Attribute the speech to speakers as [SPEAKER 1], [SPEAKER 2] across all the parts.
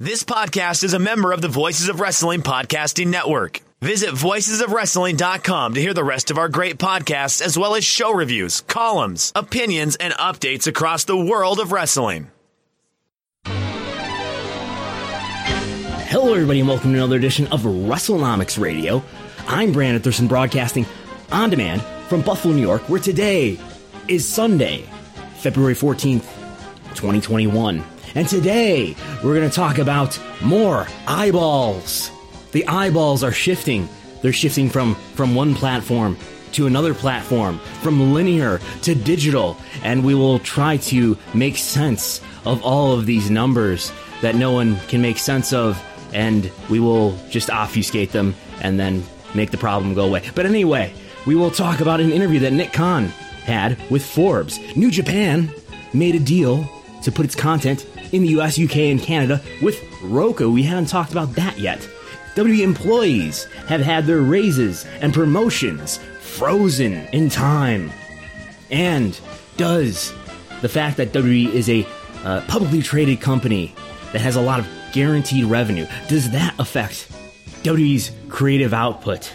[SPEAKER 1] This podcast is a member of the Voices of Wrestling Podcasting Network. Visit voicesofwrestling.com to hear the rest of our great podcasts, as well as show reviews, columns, opinions, and updates across the world of wrestling.
[SPEAKER 2] Hello, everybody, and welcome to another edition of WrestleNomics Radio. I'm Brandon Thurston, broadcasting on demand from Buffalo, New York, where today is Sunday, February 14th, 2021. And today, we're going to talk about more eyeballs. The eyeballs are shifting. They're shifting from, from one platform to another platform, from linear to digital, and we will try to make sense of all of these numbers that no one can make sense of, and we will just obfuscate them and then make the problem go away. But anyway, we will talk about an interview that Nick Khan had with Forbes. New Japan made a deal to put its content in the US, UK, and Canada with Roku. We haven't talked about that yet. WWE employees have had their raises and promotions frozen in time. And does the fact that WWE is a uh, publicly traded company that has a lot of guaranteed revenue, does that affect WWE's creative output?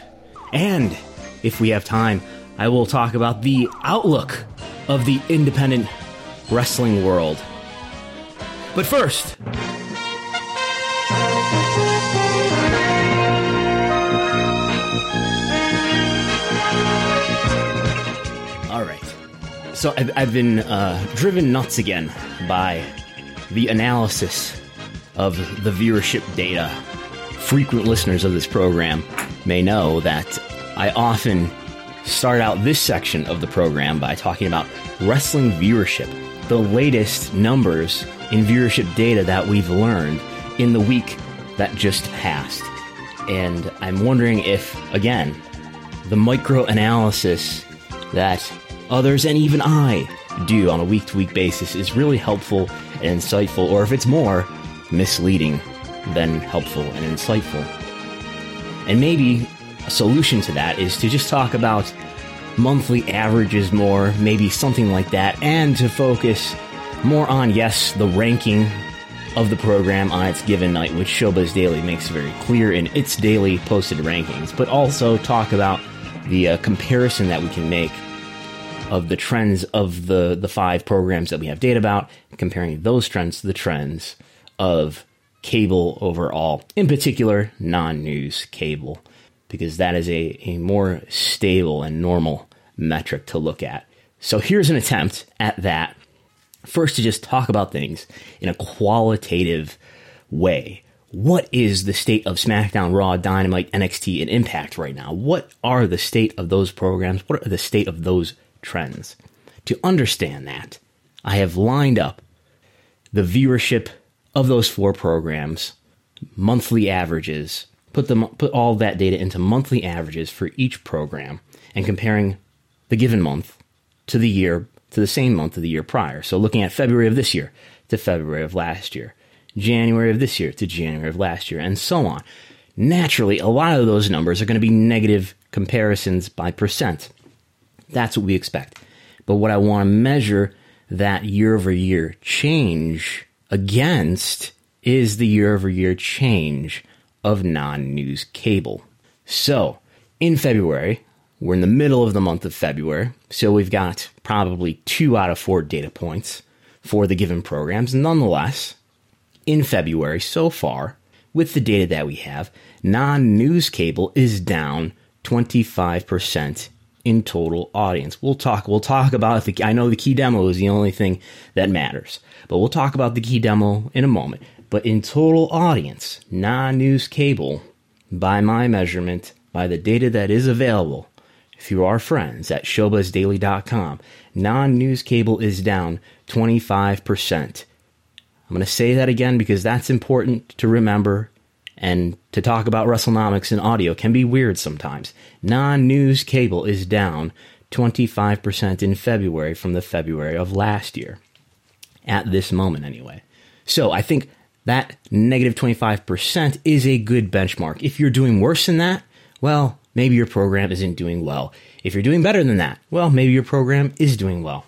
[SPEAKER 2] And if we have time, I will talk about the outlook of the independent wrestling world. But first, all right. So I've, I've been uh, driven nuts again by the analysis of the viewership data. Frequent listeners of this program may know that I often start out this section of the program by talking about wrestling viewership, the latest numbers in viewership data that we've learned in the week that just passed. And I'm wondering if, again, the micro analysis that others and even I do on a week to week basis is really helpful and insightful, or if it's more misleading than helpful and insightful. And maybe a solution to that is to just talk about monthly averages more, maybe something like that, and to focus more on, yes, the ranking of the program on its given night, which Showbuzz Daily makes very clear in its daily posted rankings, but also talk about the uh, comparison that we can make of the trends of the, the five programs that we have data about, comparing those trends to the trends of cable overall, in particular, non news cable, because that is a, a more stable and normal metric to look at. So here's an attempt at that. First, to just talk about things in a qualitative way. What is the state of SmackDown, Raw, Dynamite, NXT, and Impact right now? What are the state of those programs? What are the state of those trends? To understand that, I have lined up the viewership of those four programs, monthly averages, put them put all that data into monthly averages for each program and comparing the given month to the year to the same month of the year prior. So looking at February of this year to February of last year, January of this year to January of last year, and so on. Naturally, a lot of those numbers are going to be negative comparisons by percent. That's what we expect. But what I want to measure that year over year change against is the year over year change of non news cable. So, in February, we're in the middle of the month of February, so we've got probably two out of four data points for the given programs. Nonetheless, in February so far, with the data that we have, non news cable is down 25% in total audience. We'll talk we'll talk about the I know the key demo is the only thing that matters, but we'll talk about the key demo in a moment. But in total audience, non-news cable by my measurement, by the data that is available through our friends at showbuzzdaily.com, non-news cable is down 25%. I'm going to say that again because that's important to remember and to talk about WrestleNomics in audio can be weird sometimes. Non news cable is down 25% in February from the February of last year. At this moment, anyway. So I think that negative 25% is a good benchmark. If you're doing worse than that, well, maybe your program isn't doing well. If you're doing better than that, well, maybe your program is doing well.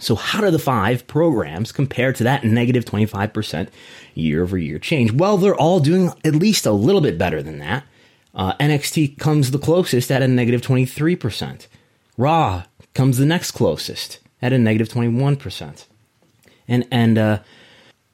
[SPEAKER 2] So, how do the five programs compare to that negative 25% year over year change? Well, they're all doing at least a little bit better than that. Uh, NXT comes the closest at a negative 23%. Raw comes the next closest at a negative 21%. And, and, uh,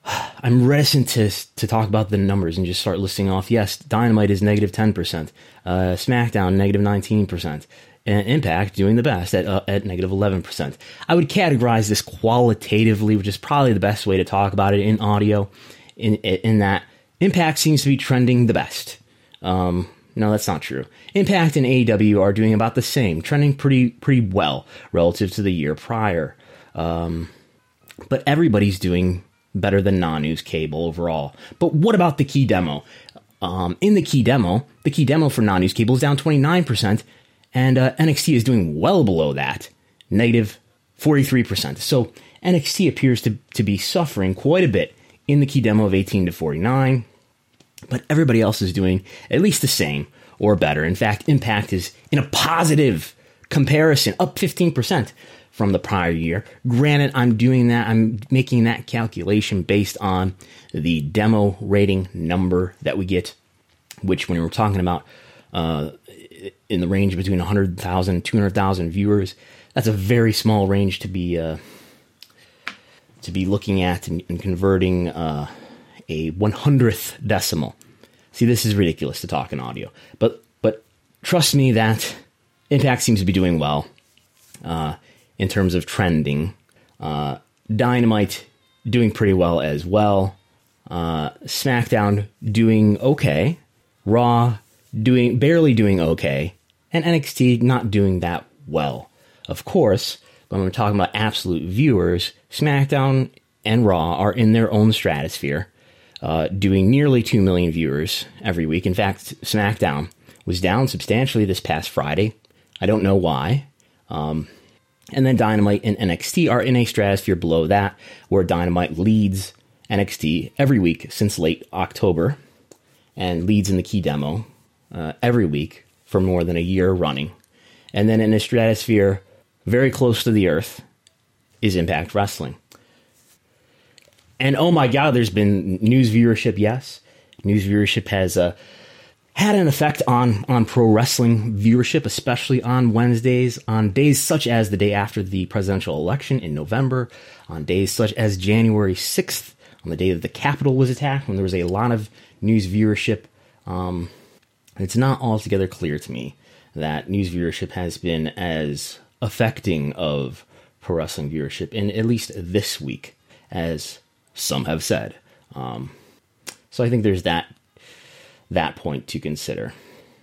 [SPEAKER 2] I'm reticent to to talk about the numbers and just start listing off. Yes, Dynamite is negative negative ten percent, uh, SmackDown negative nineteen percent, and And impact doing the best at uh, at negative eleven percent. I would categorize this qualitatively, which is probably the best way to talk about it in audio. In in that Impact seems to be trending the best. Um, no, that's not true. Impact and AEW are doing about the same, trending pretty pretty well relative to the year prior. Um, but everybody's doing better than non-news cable overall. But what about the key demo? Um, in the key demo, the key demo for non-news cable is down 29%, and uh, NXT is doing well below that, negative 43%. So NXT appears to, to be suffering quite a bit in the key demo of 18 to 49, but everybody else is doing at least the same or better. In fact, Impact is in a positive comparison, up 15% from the prior year. Granted, I'm doing that, I'm making that calculation based on the demo rating number that we get, which when we're talking about uh, in the range between 100,000 and 200,000 viewers, that's a very small range to be uh, to be looking at and, and converting uh, a 100th decimal. See, this is ridiculous to talk in audio, but but trust me that Impact seems to be doing well. Uh, in terms of trending. Uh, Dynamite doing pretty well as well. Uh, SmackDown doing okay. Raw doing barely doing okay, and NXT not doing that well. Of course, when we're talking about absolute viewers, SmackDown and Raw are in their own stratosphere, uh, doing nearly 2 million viewers every week. In fact, SmackDown was down substantially this past Friday. I don't know why. Um, and then Dynamite and NXT are in a stratosphere below that, where Dynamite leads NXT every week since late October and leads in the key demo uh, every week for more than a year running. And then in a stratosphere very close to the earth is Impact Wrestling. And oh my God, there's been news viewership, yes. News viewership has uh, had an effect on on pro wrestling viewership, especially on Wednesdays, on days such as the day after the presidential election in November, on days such as January 6th, on the day that the Capitol was attacked, when there was a lot of news viewership. Um, it's not altogether clear to me that news viewership has been as affecting of pro wrestling viewership in at least this week as some have said. Um, so I think there's that that point to consider.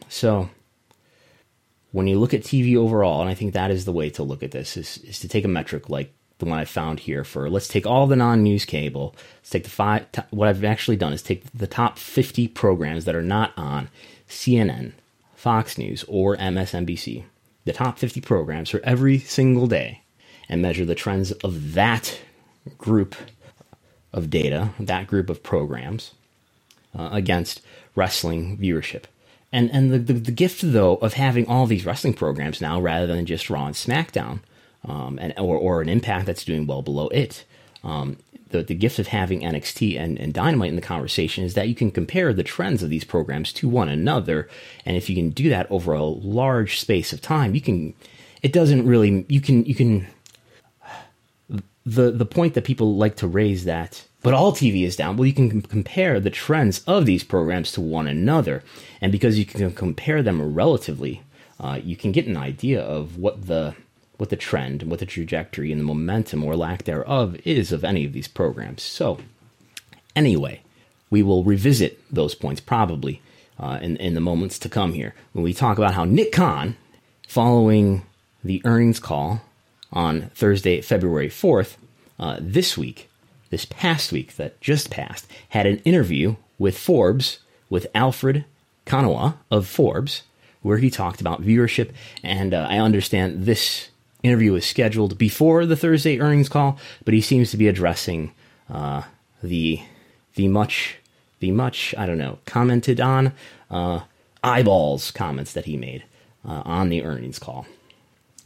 [SPEAKER 2] So, when you look at TV overall, and I think that is the way to look at this, is, is to take a metric like the one I found here for let's take all the non-news cable. Let's take the five. T- what I've actually done is take the top 50 programs that are not on CNN, Fox News, or MSNBC. The top 50 programs for every single day, and measure the trends of that group of data, that group of programs, uh, against wrestling viewership. And and the, the, the, gift though of having all these wrestling programs now rather than just Raw and SmackDown, um, and or, or an Impact that's doing well below it. Um, the, the gift of having NXT and, and Dynamite in the conversation is that you can compare the trends of these programs to one another, and if you can do that over a large space of time, you can. It doesn't really. You can. You can. The the point that people like to raise that but all TV is down. Well, you can compare the trends of these programs to one another, and because you can compare them relatively, uh, you can get an idea of what the what the trend, and what the trajectory, and the momentum or lack thereof is of any of these programs. So, anyway, we will revisit those points probably uh, in in the moments to come here when we talk about how Nick Khan, following the earnings call on Thursday, February fourth, uh, this week this past week that just passed had an interview with Forbes with Alfred Konuwa of Forbes, where he talked about viewership. And uh, I understand this interview was scheduled before the Thursday earnings call, but he seems to be addressing uh, the the much the much I don't know commented on uh, eyeballs comments that he made uh, on the earnings call.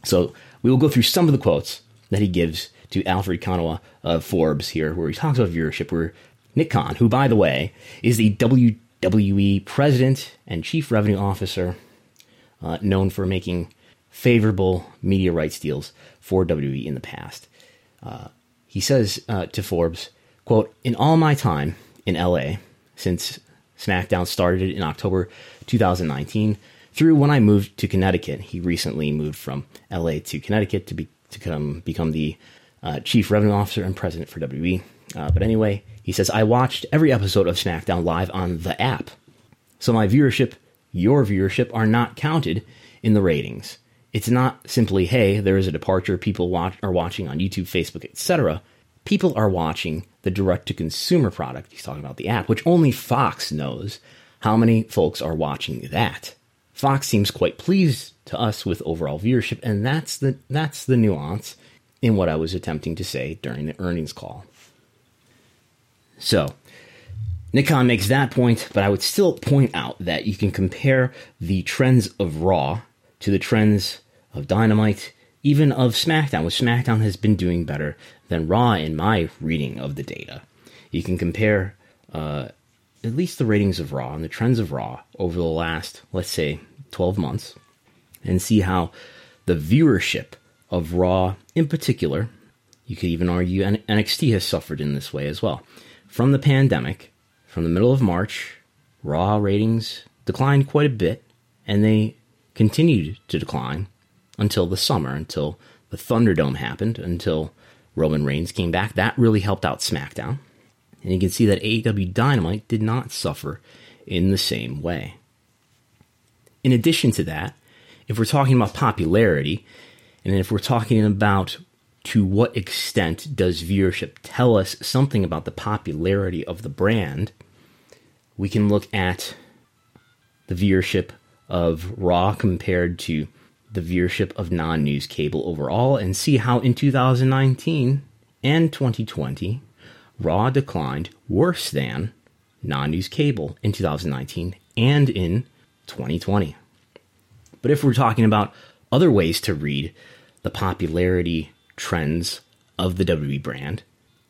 [SPEAKER 2] So we will go through some of the quotes that he gives to Alfred Konuwa of Forbes here, where he talks about viewership. Where Nick Khan, who by the way is the WWE president and chief revenue officer, uh, known for making favorable media rights deals for WWE in the past. Uh, he says uh, to Forbes, quote, In all my time in LA, since SmackDown started in October 2019, through when I moved to Connecticut, he recently moved from LA to Connecticut to, be, to come, become the uh, chief revenue officer and president for WWE. Uh, but anyway, he says, I watched every episode of SmackDown live on the app. So my viewership, your viewership, are not counted in the ratings. It's not simply, hey, there is a departure, people watch, are watching on YouTube, Facebook, etc. People are watching the direct to consumer product. He's talking about the app, which only Fox knows how many folks are watching that. Fox seems quite pleased to us with overall viewership, and that's the that's the nuance in what I was attempting to say during the earnings call. So, Nick Khan makes that point, but I would still point out that you can compare the trends of Raw to the trends of Dynamite, even of SmackDown, which SmackDown has been doing better than Raw in my reading of the data. You can compare uh, at least the ratings of Raw and the trends of Raw over the last, let's say, 12 months, and see how the viewership of Raw in particular, you could even argue NXT has suffered in this way as well. From the pandemic, from the middle of March, Raw ratings declined quite a bit, and they continued to decline until the summer, until the Thunderdome happened, until Roman Reigns came back. That really helped out SmackDown. And you can see that AEW Dynamite did not suffer in the same way. In addition to that, if we're talking about popularity, and if we're talking about to what extent does viewership tell us something about the popularity of the brand, we can look at the viewership of Raw compared to the viewership of non news cable overall and see how in 2019 and 2020, Raw declined worse than non news cable in 2019 and in 2020. But if we're talking about other ways to read the popularity trends of the WWE brand,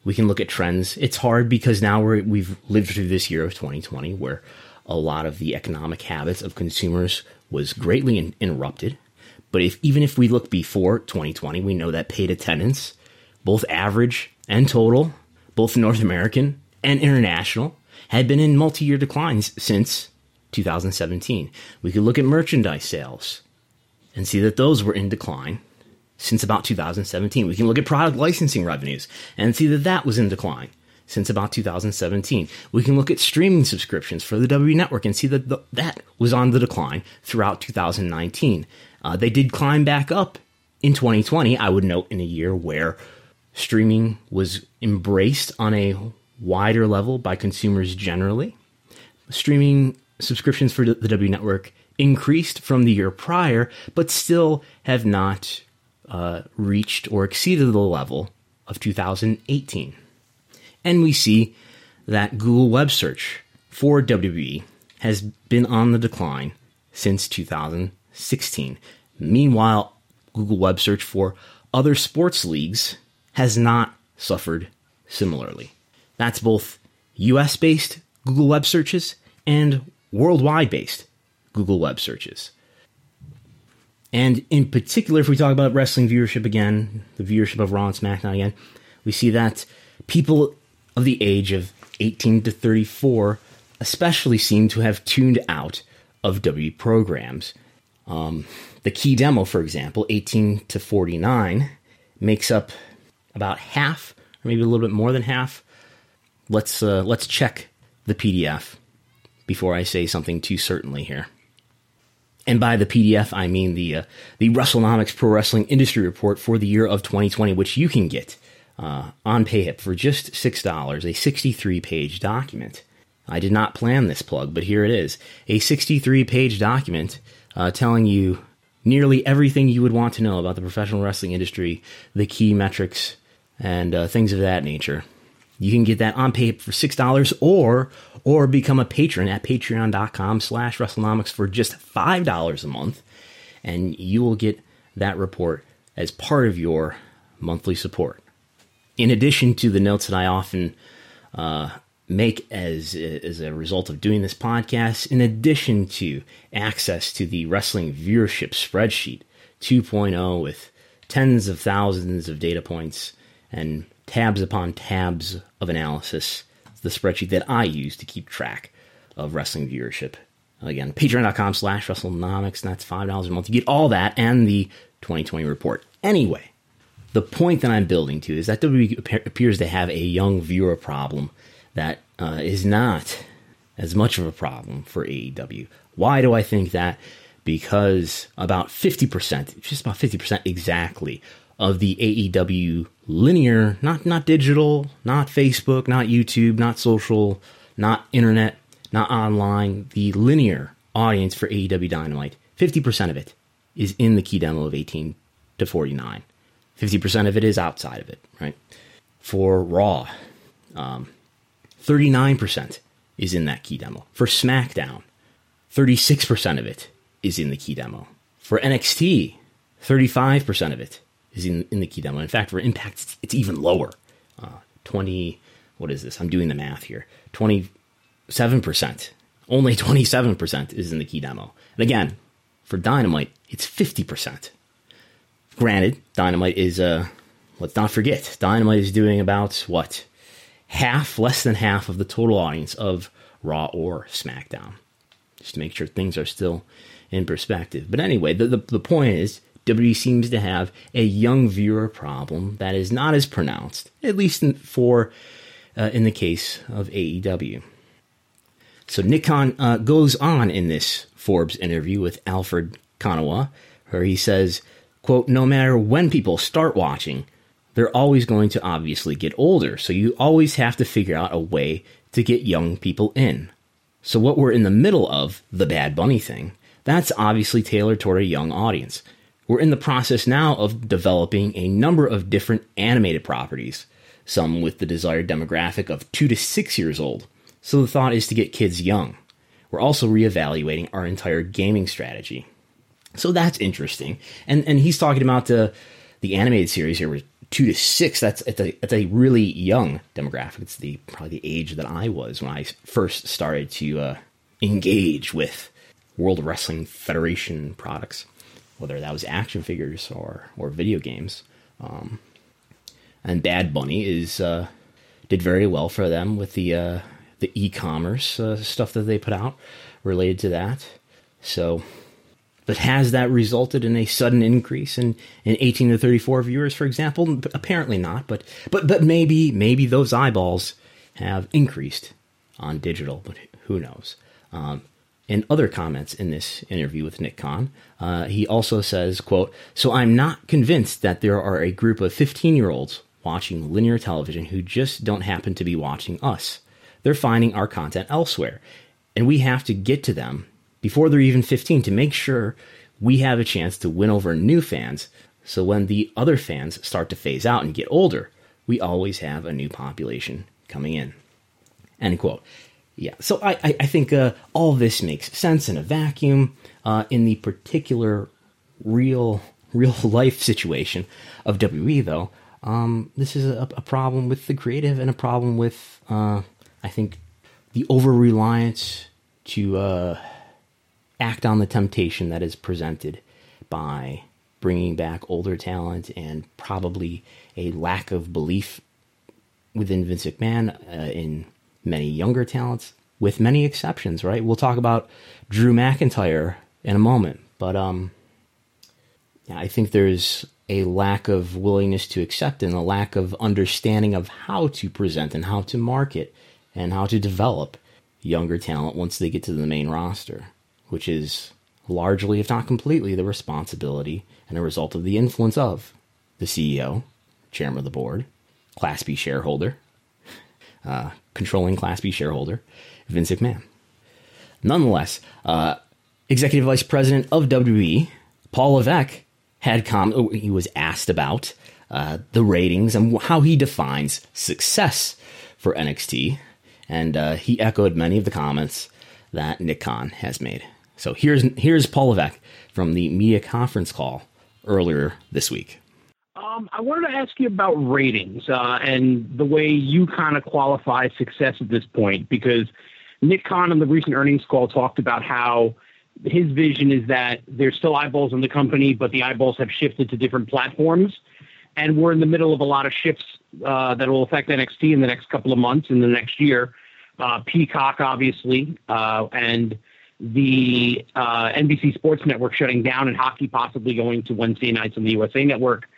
[SPEAKER 2] we can look at trends. It's hard because now we have lived through this year of 2020 where a lot of the economic habits of consumers was greatly in- interrupted. But if even if we look before 2020, we know that paid attendance, both average and total, both North American and international, had been in multi-year declines since 2017. We could look at merchandise sales and see that those were in decline since about 2017. We can look at product licensing revenues and see that that was in decline since about 2017. We can look at streaming subscriptions for the W network and see that the, that was on the decline throughout 2019. Uh, they did climb back up in 2020, I would note, in a year where streaming was embraced on a wider level by consumers generally. Streaming subscriptions for the W network increased from the year prior, but still have not uh, reached or exceeded the level of 2018. And we see that Google web search for WWE has been on the decline since 2016. Meanwhile, Google web search for other sports leagues has not suffered similarly. That's both US based Google web searches and worldwide based Google web searches. And in particular, if we talk about wrestling viewership again, the viewership of Raw and SmackDown again, we see that people of the age of 18 to 34 especially seem to have tuned out of W programs. Um, the key demo, for example, 18 to 49, makes up about half, or maybe a little bit more than half. Let's uh, let's check the PDF before I say something too certainly here. And by the PDF, I mean the uh, the WrestleNomics Pro Wrestling Industry Report for the year of 2020, which you can get uh, on PayHip for just $6, a 63 page document. I did not plan this plug, but here it is a 63 page document uh, telling you nearly everything you would want to know about the professional wrestling industry, the key metrics, and uh, things of that nature. You can get that on PayHip for $6 or or become a patron at patreon.com slash WrestleNomics for just $5 a month, and you will get that report as part of your monthly support. In addition to the notes that I often uh, make as as a result of doing this podcast, in addition to access to the wrestling viewership spreadsheet 2.0 with tens of thousands of data points and tabs upon tabs of analysis, the spreadsheet that I use to keep track of wrestling viewership. Again, patreon.com slash WrestleNomics, and that's $5 a month. You get all that and the 2020 report. Anyway, the point that I'm building to is that WWE appears to have a young viewer problem that uh, is not as much of a problem for AEW. Why do I think that? Because about 50%, just about 50% exactly, of the AEW linear, not not digital, not Facebook, not YouTube, not social, not internet, not online, the linear audience for AEW Dynamite, 50% of it is in the key demo of 18 to 49. 50% of it is outside of it, right? For Raw, um, 39% is in that key demo. For SmackDown, 36% of it is in the key demo. For NXT, 35% of it is in, in the key demo. In fact, for Impact, it's, it's even lower. Uh, 20, what is this? I'm doing the math here. 27%. Only 27% is in the key demo. And again, for Dynamite, it's 50%. Granted, Dynamite is, uh, let's not forget, Dynamite is doing about, what, half, less than half of the total audience of Raw or SmackDown. Just to make sure things are still in perspective. But anyway, the, the, the point is, WWE seems to have a young viewer problem that is not as pronounced, at least in, for uh, in the case of AEW. So Nick Khan uh, goes on in this Forbes interview with Alfred Konuwa, where he says, quote, no matter when people start watching, they're always going to obviously get older. So you always have to figure out a way to get young people in. So what we're in the middle of, the Bad Bunny thing, that's obviously tailored toward a young audience. We're in the process now of developing a number of different animated properties, some with the desired demographic of 2 to 6 years old. So the thought is to get kids young. We're also reevaluating our entire gaming strategy. So that's interesting. And and he's talking about the the animated series here with two to six. That's it's a it's a really young demographic. It's the probably the age that I was when I first started to uh, engage with World Wrestling Federation products, whether that was action figures or or video games. Um, and Bad Bunny is uh, did very well for them with the uh, the e-commerce uh, stuff that they put out related to that. So but has that resulted in a sudden increase in, in 18 to 34 viewers, for example? Apparently not, but but but maybe maybe those eyeballs have increased on digital, but who knows? Um, in other comments in this interview with Nick Khan, uh, he also says, "quote So I'm not convinced that there are a group of 15 year olds watching linear television who just don't happen to be watching us. They're finding our content elsewhere, and we have to get to them before they're even 15 to make sure we have a chance to win over new fans. So when the other fans start to phase out and get older, we always have a new population coming in. End quote. Yeah, so I, I think uh, all this makes sense in a vacuum. Uh, in the particular real real life situation of WWE, though, um, this is a, a, problem with the creative and a problem with, uh, I think, the over reliance to uh, act on the temptation that is presented by bringing back older talent and probably a lack of belief within Vince McMahon uh, in many younger talents, with many exceptions, right? We'll talk about Drew McIntyre in a moment, but um, yeah, I think there's a lack of willingness to accept and a lack of understanding of how to present and how to market and how to develop younger talent once they get to the main roster which is largely, if not completely, the responsibility and a result of the influence of the CEO, chairman of the board, Class B shareholder, uh, controlling Class B shareholder, Vince McMahon. Nonetheless, uh, executive vice president of WWE, Paul Levesque, had com- oh, he was asked about uh, the ratings and how he defines success for NXT, and uh, he echoed many of the comments that Nick Khan has made. So here's here's Paul Levesque from the media conference call earlier this week.
[SPEAKER 3] Um, I wanted to ask you about ratings uh, and the way you kind of qualify success at this point, because Nick Khan on the recent earnings call talked about how his vision is that there's still eyeballs in the company, but the eyeballs have shifted to different platforms. And we're in the middle of a lot of shifts uh, that will affect NXT in the next couple of months, in the next year. Uh, Peacock, obviously, uh, and the uh, NBC Sports Network shutting down, and hockey possibly going to Wednesday nights on the USA Network.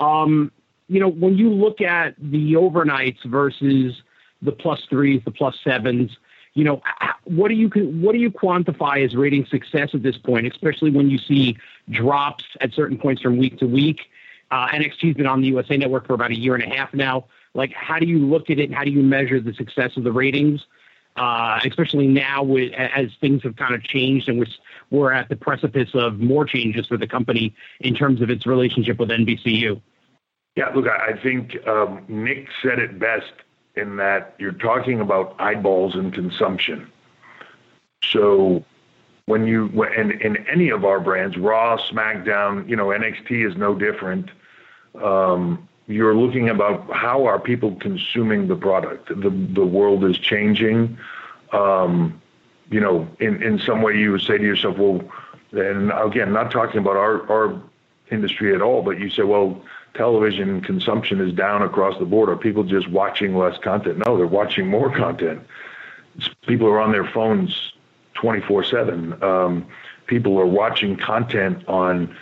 [SPEAKER 3] Um, you know, when you look at the overnights versus the plus threes, the plus sevens, you know, what do you what do you quantify as rating success at this point, especially when you see drops at certain points from week to week? Uh, NXT's been on the USA Network for about a year and a half now. Like, how do you look at it? And How do you measure the success of the ratings? Uh, especially now with, as things have kind of changed and we're, at the precipice of more changes for the company in terms of its relationship with NBCU.
[SPEAKER 4] Yeah, look, I think um, Nick said it best in that you're talking about eyeballs and consumption. So when you and in any of our brands, Raw, SmackDown, you know, NXT is no different. Um, you're looking about how are people consuming the product. The the world is changing. Um, you know, in in some way, you would say to yourself, well, and again, not talking about our our industry at all, but you say, well, television consumption is down across the board. Are people just watching less content? No, they're watching more content. People are on their phones 24 7. Um, people are watching content on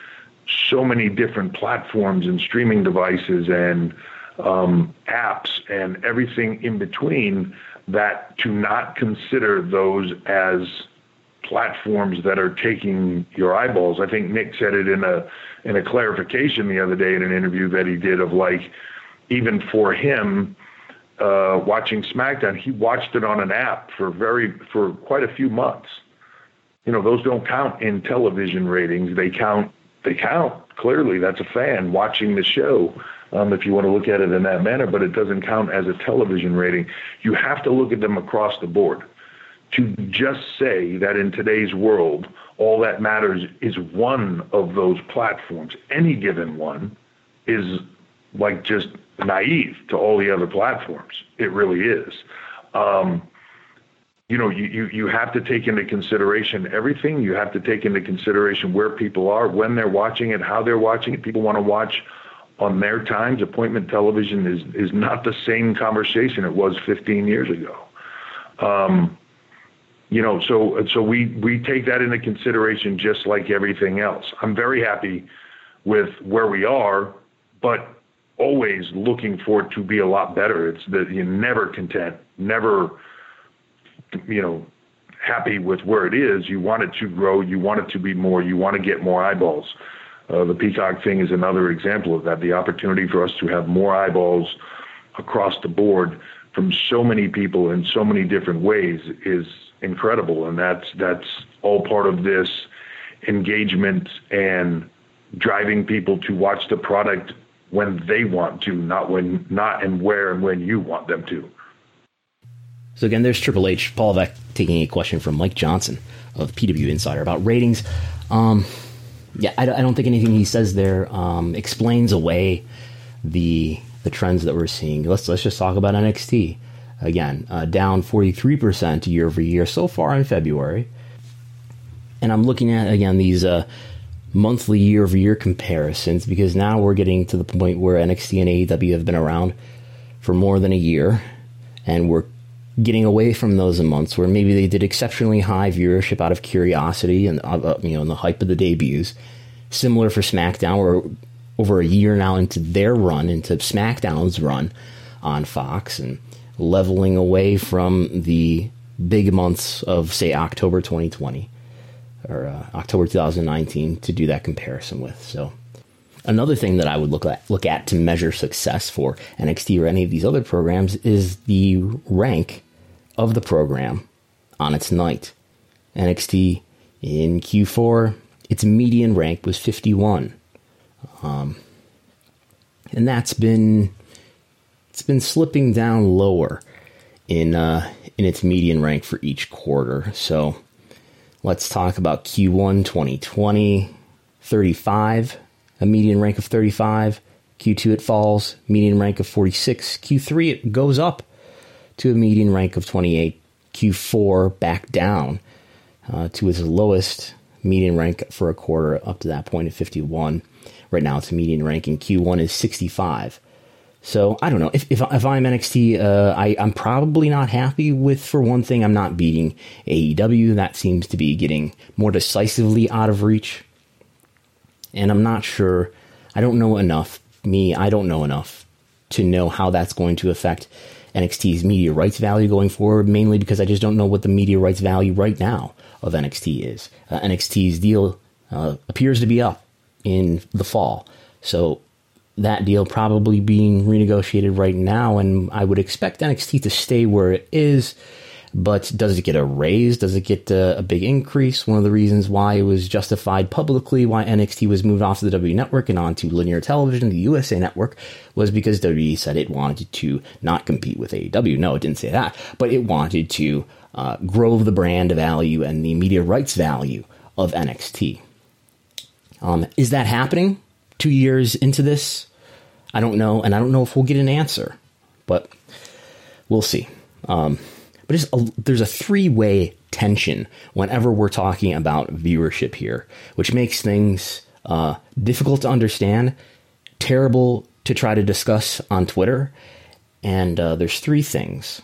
[SPEAKER 4] so many different platforms and streaming devices and um, apps and everything in between that to not consider those as platforms that are taking your eyeballs. I think Nick said it in a in a clarification the other day in an interview that he did of like even for him uh, watching SmackDown, he watched it on an app for very for quite a few months. You know, those don't count in television ratings. They count. They count clearly. That's a fan watching the show. Um, if you want to look at it in that manner, but it doesn't count as a television rating. You have to look at them across the board to just say that in today's world, all that matters is one of those platforms. Any given one is like just naive to all the other platforms. It really is. Um, you know, you, you, you have to take into consideration everything. You have to take into consideration where people are, when they're watching it, how they're watching it. People want to watch on their times. Appointment television is, is not the same conversation it was 15 years ago. Um, you know, so so we we take that into consideration just like everything else. I'm very happy with where we are, but always looking for it to be a lot better. It's that you're never content, never, you know, happy with where it is. You want it to grow, you want it to be more, you want to get more eyeballs. Uh, the Peacock thing is another example of that. The opportunity for us to have more eyeballs across the board from so many people in so many different ways is incredible, and that's that's all part of this engagement and driving people to watch the product when they want to, not when not and where and when you want them to.
[SPEAKER 2] So again, there's Triple H, Paul Vec taking a question from Mike Johnson of PW Insider about ratings. Um, yeah, I, I, don't think anything he says there um, explains away the the trends that we're seeing. Let's let's just talk about NXT again, uh, down 43% year over year so far in February. And I'm looking at again these uh, monthly year over year comparisons because now we're getting to the point where NXT and AEW have been around for more than a year, and we're getting away from those months where maybe they did exceptionally high viewership out of curiosity and uh, uh you know and the hype of the debuts. Similar for SmackDown, we're over a year now into their run, into SmackDown's run on Fox, and leveling away from the big months of, say, October 2020 or uh, October 2019 to do that comparison with. So, another thing that I would look at look at to measure success for NXT or any of these other programs is the rank of the program on its night. NXT in Q4, its median rank was 51. Um, and that's been it's been slipping down lower in uh, in its median rank for each quarter. So let's talk about Q1 2020, 35, a median rank of 35. Q2 it falls, median rank of 46. Q3 it goes up to a median rank of 28. Q4 back down uh, to its lowest median rank for a quarter up to that point of 51. Right now it's a median rank in Q1 is 65. So I don't know if if, if I'm NXT, uh, I I'm probably not happy with. For one thing, I'm not beating AEW. That seems to be getting more decisively out of reach, and I'm not sure. I don't know enough. Me, I don't know enough to know how that's going to affect NXT's media rights value going forward. Mainly because I just don't know what the media rights value right now of NXT is. Uh, NXT's deal uh, appears to be up in the fall, so that deal probably being renegotiated right now, and I would expect NXT to stay where it is. But does it get a raise? Does it get a, a, big increase? One of the reasons why it was justified publicly, why NXT was moved off the W Network and onto linear television, the USA Network, was because WWE said it wanted to not compete with AEW. No, it didn't say that, but it wanted to uh, grow the brand value and the media rights value of NXT. Um, is that happening? two years into this? I don't know, and I don't know if we'll get an answer, but we'll see. Um, but a, there's a three way tension whenever we're talking about viewership here, which makes things uh, difficult to understand, terrible to try to discuss on Twitter. And uh, there's three things.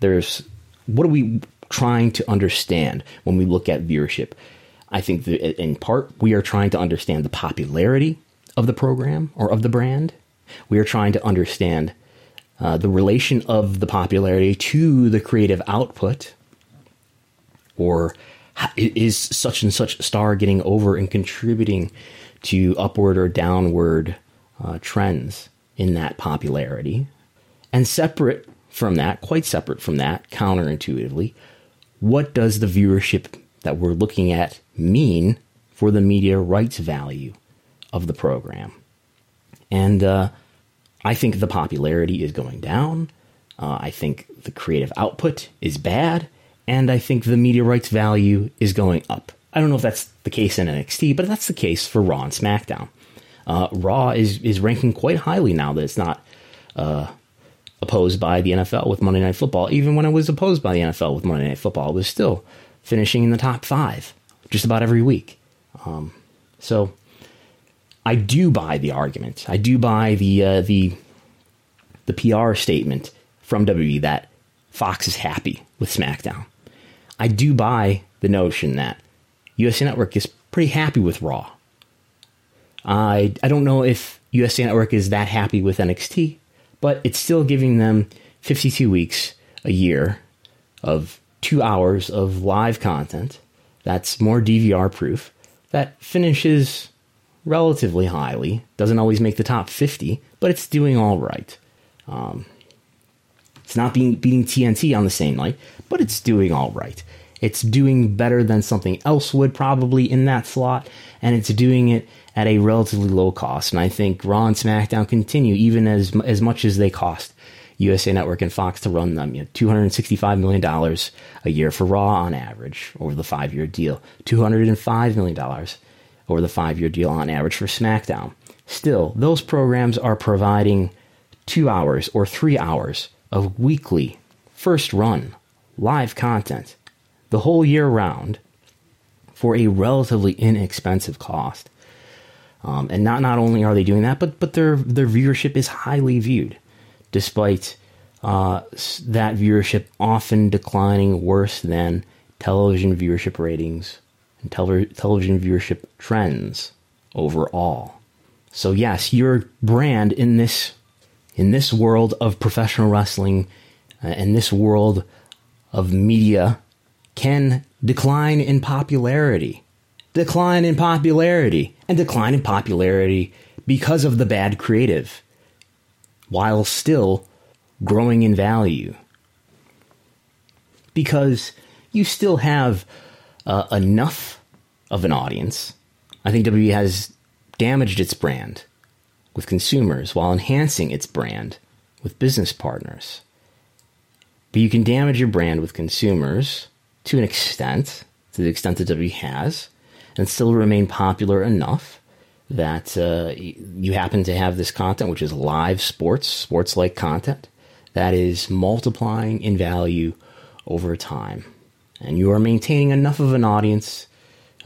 [SPEAKER 2] There's what are we trying to understand when we look at viewership? I think that in part we are trying to understand the popularity of the program or of the brand. We are trying to understand uh, the relation of the popularity to the creative output, or is such and such star getting over and contributing to upward or downward uh, trends in that popularity? And separate from that, quite separate from that, counterintuitively, what does the viewership that we're looking at mean for the media rights value of the program. And uh, I think the popularity is going down. Uh, I think the creative output is bad. And I think the media rights value is going up. I don't know if that's the case in NXT, but that's the case for Raw and SmackDown. Uh, Raw is, is ranking quite highly now that it's not uh, opposed by the NFL with Monday Night Football. Even when it was opposed by the NFL with Monday Night Football, it was still finishing in the top five just about every week. Um, so I do buy the argument. I do buy the uh, the the PR statement from WWE that Fox is happy with SmackDown. I do buy the notion that USA Network is pretty happy with Raw. I I don't know if USA Network is that happy with NXT, but it's still giving them 52 weeks a year of 2 hours of live content. That's more DVR proof that finishes relatively highly. Doesn't always make the top 50, but it's doing all right. Um, it's not being, beating TNT on the same night, but it's doing all right. It's doing better than something else would probably in that slot, and it's doing it at a relatively low cost. And I think Raw and SmackDown continue even as as much as they cost USA Network and Fox to run them. You know, two hundred sixty-five million dollars a year for Raw on average over the five-year deal. Two hundred and five million dollars over the five year deal on average for SmackDown. Still, those programs are providing two hours or three hours of weekly, first run, live content the whole year round for a relatively inexpensive cost. Um, and not, not only are they doing that, but, but their, their viewership is highly viewed, despite uh, that viewership often declining worse than television viewership ratings and television viewership trends overall. So yes, your brand in this in this world of professional wrestling uh, in this world of media can decline in popularity. Decline in popularity and decline in popularity because of the bad creative while still growing in value. Because you still have uh, enough of an audience. I think WWE has damaged its brand with consumers while enhancing its brand with business partners. But you can damage your brand with consumers to an extent, to the extent that WWE has, and still remain popular enough that uh, you happen to have this content, which is live sports, sports like content, that is multiplying in value over time. And you are maintaining enough of an audience.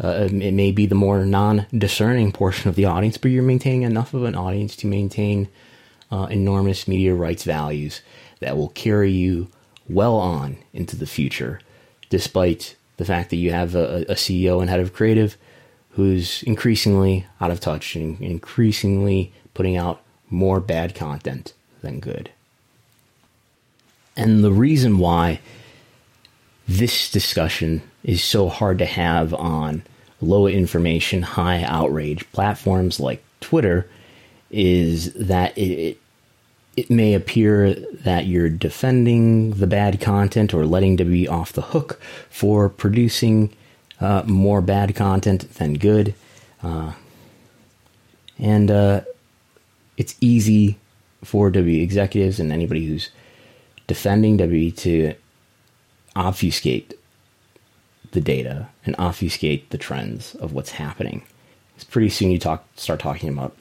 [SPEAKER 2] Uh, it may be the more non discerning portion of the audience, but you're maintaining enough of an audience to maintain uh, enormous media rights values that will carry you well on into the future, despite the fact that you have a, a CEO and head of creative who's increasingly out of touch and increasingly putting out more bad content than good. And the reason why this discussion is so hard to have on low information, high outrage platforms like Twitter is that it, it may appear that you're defending the bad content or letting WWE off the hook for producing uh, more bad content than good. Uh, and uh, it's easy for W executives and anybody who's defending W to obfuscate the data and obfuscate the trends of what's happening. It's pretty soon you talk start talking about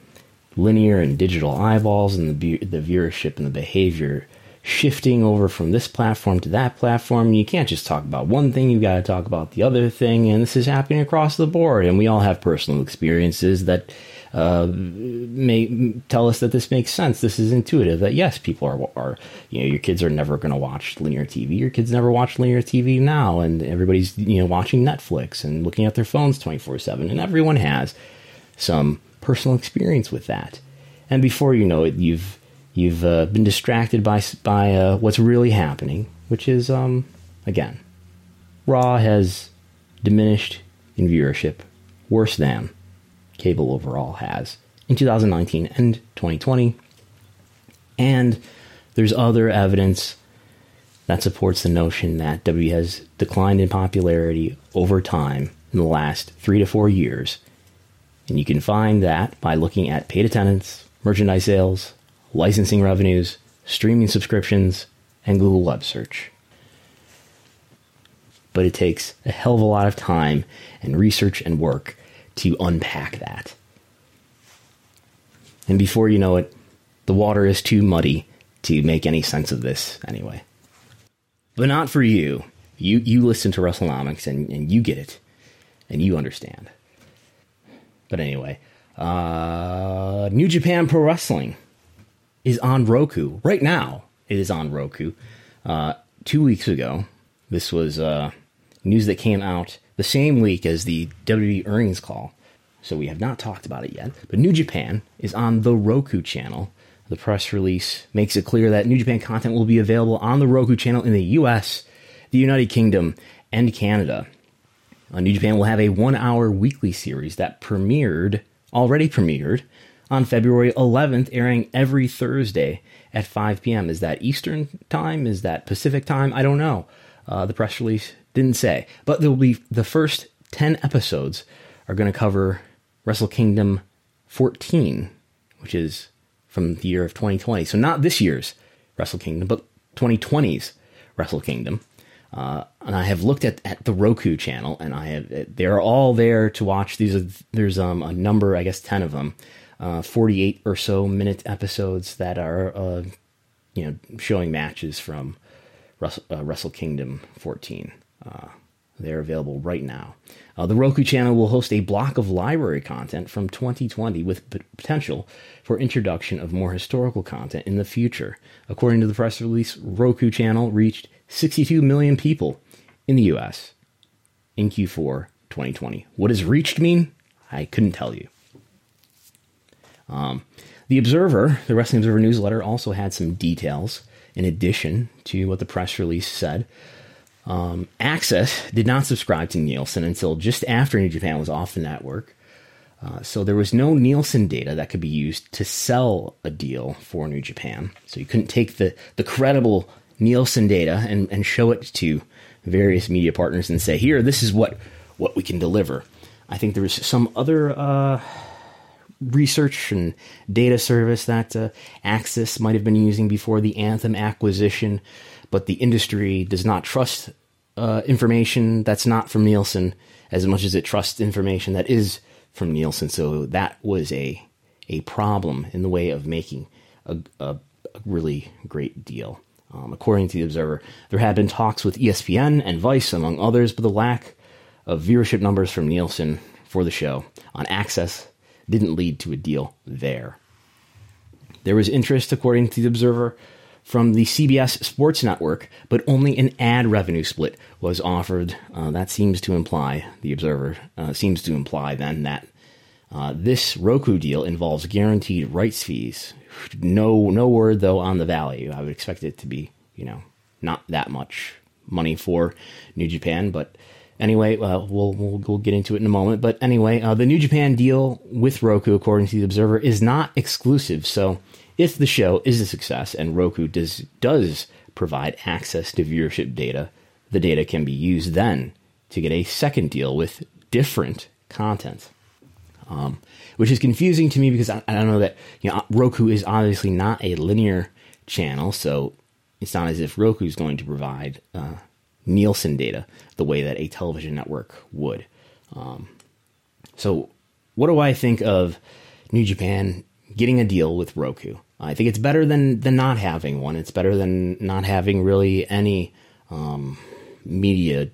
[SPEAKER 2] linear and digital eyeballs and the the viewership and the behavior shifting over from this platform to that platform. You can't just talk about one thing, you've got to talk about the other thing. And this is happening across the board. And we all have personal experiences that uh, may tell us that this makes sense. This is intuitive. That yes, people are, are you know, your kids are never going to watch linear TV. Your kids never watch linear TV now. And everybody's, you know, watching Netflix and looking at their phones 24 7. And everyone has some personal experience with that. And before you know it, you've You've uh, been distracted by by uh, what's really happening, which is um, again, Raw has diminished in viewership worse than cable overall has in 2019 and 2020. And there's other evidence that supports the notion that W has declined in popularity over time in the last three to four years. And you can find that by looking at paid attendance, merchandise sales, licensing revenues, streaming subscriptions, and Google Web Search. But it takes a hell of a lot of time and research and work to unpack that. And before you know it, the water is too muddy to make any sense of this anyway. But not for you. You you listen to WrestleNomics and, and you get it. And you understand. But anyway, uh, New Japan Pro Wrestling is on Roku right now. It is on Roku. Uh, two weeks ago, this was uh, news that came out the same week as the WWE earnings call. So we have not talked about it yet. But New Japan is on the Roku channel. The press release makes it clear that New Japan content will be available on the Roku channel in the US, the United Kingdom, and Canada. Uh, New Japan will have a one hour weekly series that premiered, already premiered, on February 11th, airing every Thursday at 5 p.m. Is that Eastern time? Is that Pacific time? I don't know. Uh, the press release didn't say. But there will be the first 10 episodes are going to cover Wrestle Kingdom 14, which is from the year of 2020. So not this year's Wrestle Kingdom, but 2020's Wrestle Kingdom. Uh, and I have looked at, at the Roku channel, and I have they're all there to watch. These are there's um, a number, I guess, ten of them uh, 48 or so minute episodes that are, uh, you know, showing matches from uh, Wrestle Kingdom 14. Uh, they're available right now. Uh, the Roku channel will host a block of library content from 2020 with p- potential for introduction of more historical content in the future. According to the press release, Roku channel reached 62 million people in the US in Q4 2020. What does reached mean? I couldn't tell you. Um, the Observer, the Wrestling Observer newsletter, also had some details in addition to what the press release said. Um, Access did not subscribe to Nielsen until just after New Japan was off the network. Uh, so there was no Nielsen data that could be used to sell a deal for New Japan. So you couldn't take the, the credible Nielsen data and, and show it to various media partners and say, here, this is what, what we can deliver. I think there was some other uh, research and data service that uh, Access might have been using before the Anthem acquisition, but the industry does not trust uh, information that's not from Nielsen as much as it trusts information that is from Nielsen, so that was a a problem in the way of making a, a, a really great deal. Um, according to the Observer, there had been talks with ESPN and Vice, among others, but the lack of viewership numbers from Nielsen for the show on Access didn't lead to a deal there. There was interest, according to the Observer, from the CBS Sports Network, but only an ad revenue split was offered. Uh, that seems to imply, the Observer uh, seems to imply then that uh, this Roku deal involves guaranteed rights fees. No, no word though on the value. I would expect it to be, you know, not that much money for New Japan, but anyway, uh, we'll, we'll, we'll get into it in a moment. But anyway, uh, the New Japan deal with Roku, according to the Observer, is not exclusive. So if the show is a success and Roku does does provide access to viewership data, the data can be used then to get a second deal with different content. Um, which is confusing to me because I, I, don't know that you know Roku is obviously not a linear channel, so it's not as if Roku is going to provide uh, Nielsen data the way that a television network would. Um, so, what do I think of New Japan getting a deal with Roku? I think it's better than than not having one. It's better than not having really any um, media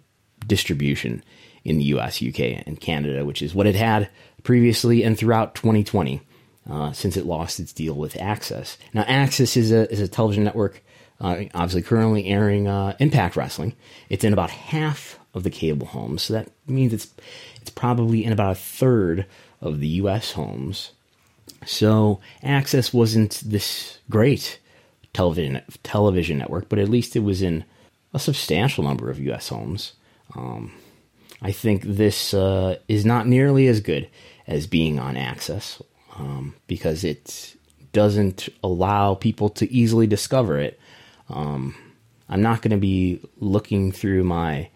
[SPEAKER 2] distribution in the U.S., UK, and Canada, which is what it had previously and throughout 2020 uh, since it lost its deal with Access. Now, Access is a is a television network, uh, obviously currently airing uh, Impact Wrestling. It's in about half of the cable homes, so that means it's it's probably in about a third of the U.S. homes. So Access wasn't this great television television network, but at least it was in a substantial number of U.S. homes. Um, I think this uh, is not nearly as good as being on Access um, because it doesn't allow people to easily discover it. Um, I'm not going to be looking through my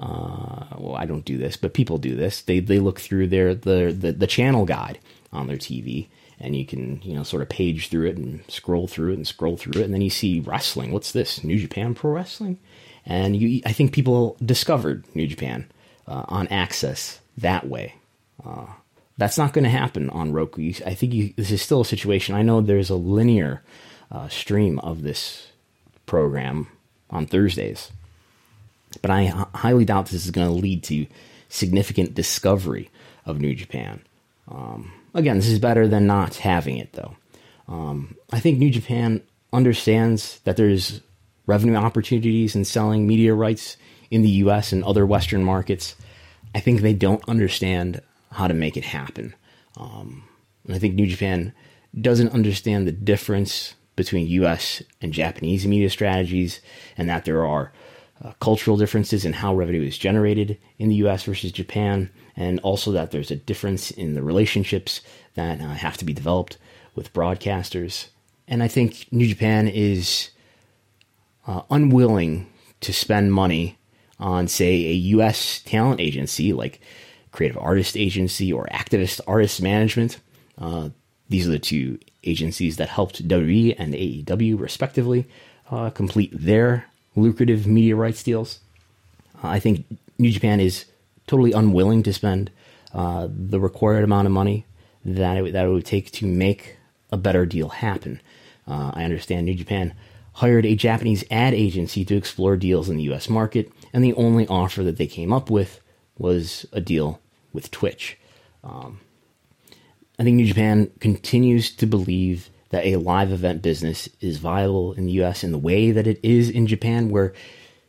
[SPEAKER 2] uh, well, I don't do this, but people do this. They they look through their the, the the channel guide on their TV, and you can you know sort of page through it and scroll through it and scroll through it, and then you see wrestling. What's this? New Japan Pro Wrestling, and you I think people discovered New Japan uh, on Access that way. Uh, that's not going to happen on Roku. I think you, this is still a situation. I know there's a linear uh, stream of this program on Thursdays, but I h- highly doubt this is going to lead to significant discovery of New Japan. Um, again, this is better than not having it, though. Um, I think New Japan understands that there's revenue opportunities in selling media rights in the U.S. and other Western markets. I think they don't understand how to make it happen. Um, and I think New Japan doesn't understand the difference between U.S. and Japanese media strategies, and that there are uh, cultural differences in how revenue is generated in the U.S. versus Japan, and also that there's a difference in the relationships that uh, have to be developed with broadcasters. And I think New Japan is uh, unwilling to spend money on, say, a U.S. talent agency like Creative Artist Agency or Activist Artist Management. Uh, these are the two agencies that helped WWE and AEW, respectively, uh, complete their lucrative media rights deals. Uh, I think New Japan is totally unwilling to spend uh, the required amount of money that it, that it would take to make a better deal happen. Uh, I understand New Japan hired a Japanese ad agency to explore deals in the US market, and the only offer that they came up with was a deal with Twitch. Um, I think New Japan continues to believe that a live event business is viable in the U.S. in the way that it is in Japan, where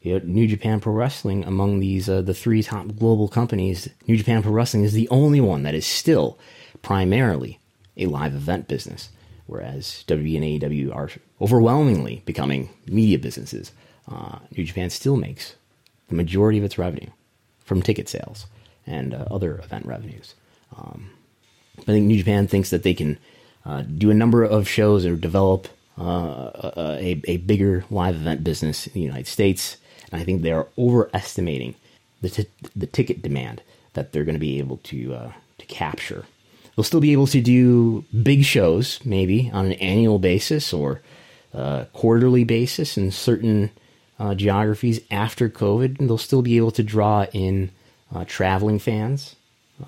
[SPEAKER 2] you know, New Japan Pro Wrestling, among these uh, the three top global companies, New Japan Pro Wrestling is the only one that is still primarily a live event business, whereas WWE and AEW are overwhelmingly becoming media businesses. Uh, New Japan still makes the majority of its revenue from ticket sales and uh, other event revenues. Um, I think New Japan thinks that they can uh, do a number of shows or develop uh, a, a bigger live event business in the United States. And I think they are overestimating the, t- the ticket demand that they're going to be able to, uh, to capture. They'll still be able to do big shows, maybe on an annual basis or uh, quarterly basis in certain uh, geographies after COVID. And they'll still be able to draw in uh, traveling fans.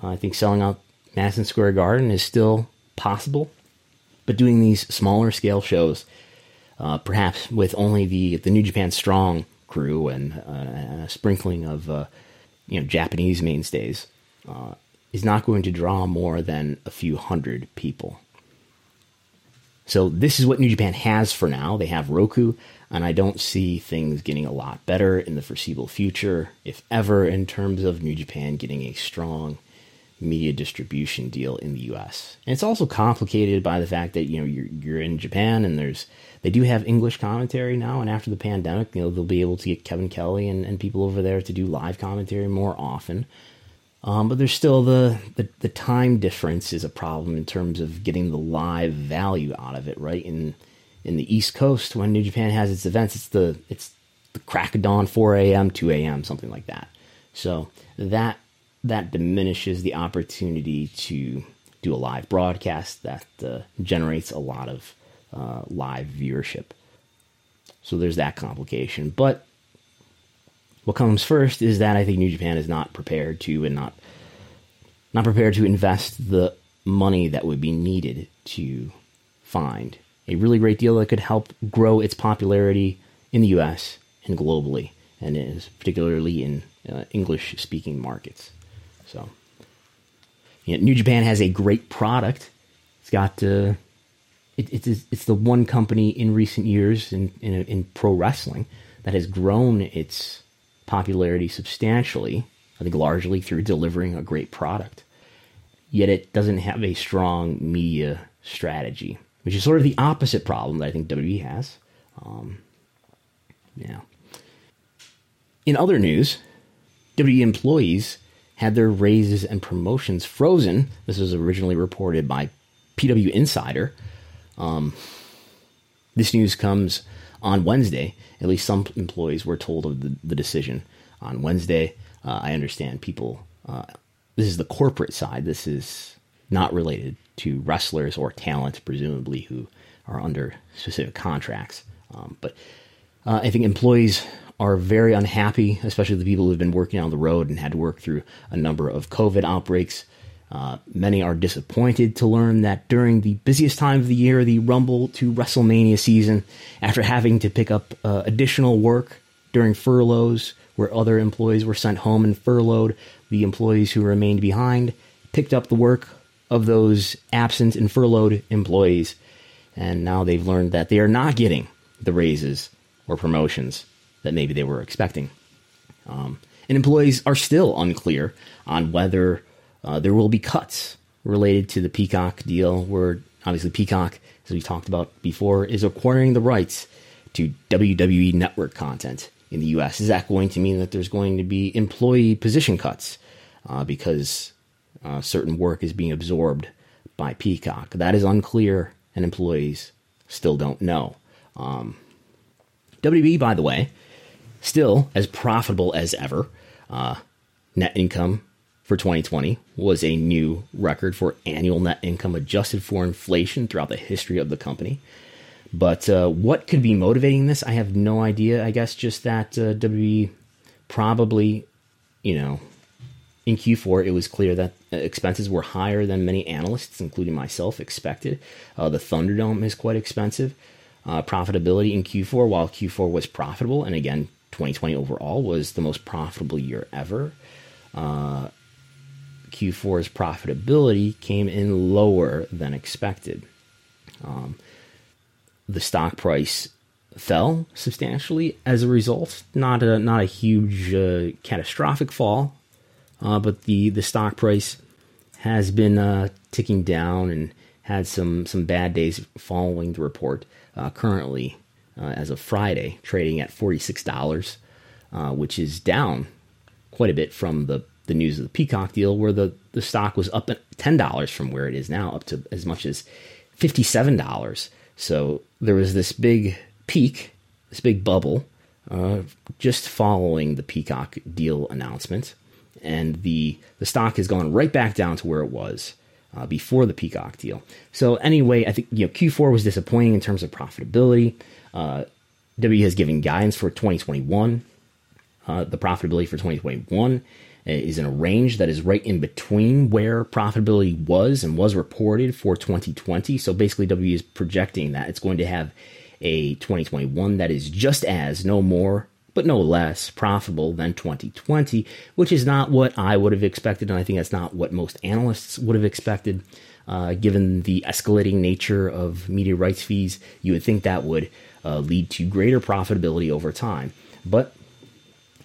[SPEAKER 2] Uh, I think selling out Madison Square Garden is still possible, but doing these smaller scale shows, uh, perhaps with only the the New Japan Strong crew and uh, a sprinkling of uh, you know Japanese mainstays, uh, is not going to draw more than a few hundred people. So this is what New Japan has for now. They have Roku, and I don't see things getting a lot better in the foreseeable future, if ever, in terms of New Japan getting a strong media distribution deal in the U.S. And it's also complicated by the fact that you know you're you're in Japan and there's they do have English commentary now, and after the pandemic, you know they'll be able to get Kevin Kelly and, and people over there to do live commentary more often. Um, but there's still the, the, the time difference is a problem in terms of getting the live value out of it, right? In in the East Coast, when New Japan has its events, it's the it's the crack of dawn, 4 a.m., 2 a.m., something like that. So that that diminishes the opportunity to do a live broadcast that uh, generates a lot of uh, live viewership. So there's that complication. But what comes first is that I think New Japan is not prepared to and not not prepared to invest the money that would be needed to find a really great deal that could help grow its popularity in the U.S. and globally, and is particularly in uh, English-speaking markets. So, you know, New Japan has a great product. It's got uh, it, it's it's the one company in recent years in, in in pro wrestling that has grown its popularity substantially, I think largely through delivering a great product. Yet it doesn't have a strong media strategy, which is sort of the opposite problem that I think WWE has. Um, yeah. In other news, WWE employees had their raises and promotions frozen. This was originally reported by PW Insider. Um, this news comes on Wednesday. At least some employees were told of the, the decision on Wednesday. Uh, I understand people, uh, this is the corporate side. This is not related to wrestlers or talent, presumably, who are under specific contracts. Um, but uh, I think employees are very unhappy, especially the people who have been working on the road and had to work through a number of COVID outbreaks. Uh, many are disappointed to learn that during the busiest time of the year, the Rumble to WrestleMania season, after having to pick up uh, additional work during furloughs, where other employees were sent home and furloughed, the employees who remained behind picked up the work of those absent and furloughed employees, and now they've learned that they are not getting the raises or promotions that maybe they were expecting. Um, and employees are still unclear on whether uh, there will be cuts related to the Peacock deal, where obviously Peacock, as we talked about before, is acquiring the rights to WWE network content in the US. Is that going to mean that there's going to be employee position cuts uh, because uh, certain work is being absorbed by Peacock? That is unclear, and employees still don't know. Um, WB, by the way, still as profitable as ever. Uh, net income for 2020 was a new record for annual net income adjusted for inflation throughout the history of the company. But uh, what could be motivating this? I have no idea. I guess just that uh, probably, you know, in Q4 it was clear that uh, expenses were higher than many analysts, including myself, expected. Uh, the Thunderdome is quite expensive. Uh, profitability in Q4, while Q4 was profitable, and again, 2020 overall was the most profitable year ever. Uh, Q4's profitability came in lower than expected. Um, the stock price fell substantially as a result. Not a not a huge uh, catastrophic fall, uh, but the the stock price has been uh, ticking down and had some some bad days following the report. Uh, currently, uh, as of Friday, trading at forty six dollars, uh, which is down quite a bit from the the news of the Peacock deal, where the, the stock was up ten dollars from where it is now, up to as much as fifty seven dollars. So there was this big peak, this big bubble, uh, just following the Peacock deal announcement, and the the stock has gone right back down to where it was uh, before the Peacock deal. So anyway, I think you know Q4 was disappointing in terms of profitability. Uh, W has given guidance for 2021, uh, the profitability for 2021 is in a range that is right in between where profitability was and was reported for 2020. So basically, W is projecting that it's going to have a 2021 that is just as, no more, but no less profitable than 2020, which is not what I would have expected, and I think that's not what most analysts would have expected. Uh, given the escalating nature of media rights fees, you would think that would uh, lead to greater profitability over time. But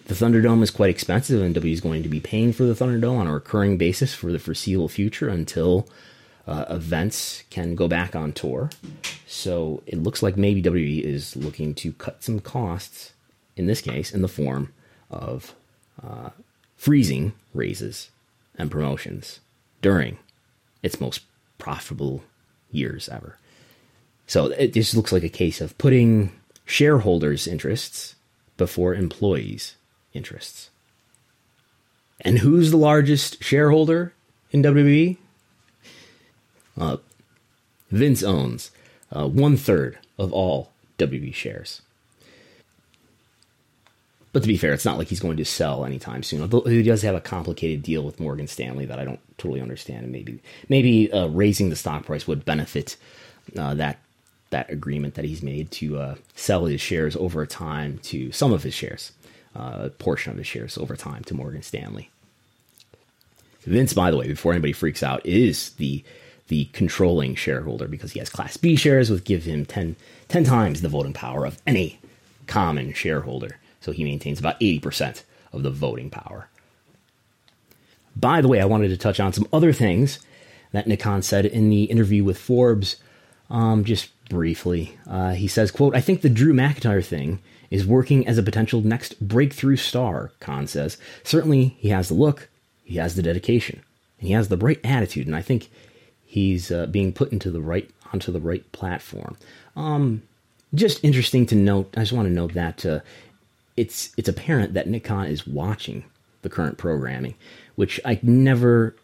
[SPEAKER 2] the Thunderdome is quite expensive, and W is going to be paying for the Thunderdome on a recurring basis for the foreseeable future until uh, events can go back on tour. So it looks like maybe WWE is looking to cut some costs, in this case, in the form of uh, freezing raises and promotions during its most profitable years ever. So it just looks like a case of putting shareholders' interests before employees' interests. And who's the largest shareholder in WWE? Uh, Vince owns uh, one third of all WWE shares. But to be fair, it's not like he's going to sell anytime soon. Although he does have a complicated deal with Morgan Stanley that I don't totally understand, and maybe maybe uh, raising the stock price would benefit uh, that that agreement that he's made to uh, sell his shares over time to some of his shares uh, portion of his shares over time to Morgan Stanley. Vince, by the way, before anybody freaks out, is the the controlling shareholder because he has Class B shares, which give him 10, 10 times the voting power of any common shareholder. So he maintains about 80% of the voting power. By the way, I wanted to touch on some other things that Nick Khan said in the interview with Forbes, um, just briefly. Uh, he says, quote, I think the Drew McIntyre thing is working as a potential next breakthrough star, Khan says. Certainly, he has the look, he has the dedication, and he has the right attitude, and I think he's uh, being put into the right onto the right platform. Um, just interesting to note. I just want to note that uh, it's it's apparent that Nick Khan is watching the current programming, which I never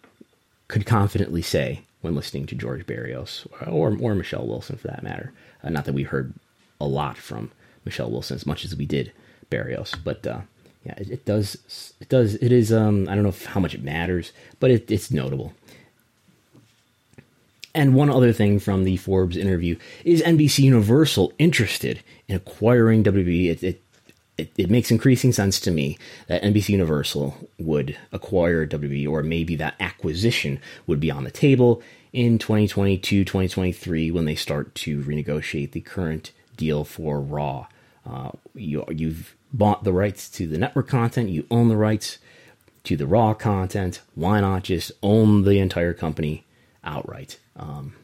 [SPEAKER 2] could confidently say when listening to George Barrios or or Michelle Wilson for that matter. Uh, not that we heard a lot from Michelle Wilson as much as we did Barrios. But uh, yeah, it, it, does. It does. It is. Um, I don't know how much it matters, but it, it's notable. And one other thing from the Forbes interview is NBC Universal interested in acquiring WWE. It, it, it, it, makes increasing sense to me that NBC Universal would acquire WWE, or maybe that acquisition would be on the table in 2022, 2023, when they start to renegotiate the current deal for Raw. Uh, you, you've bought the rights to the network content, you own the rights to the raw content. Why not just own the entire company outright? Um,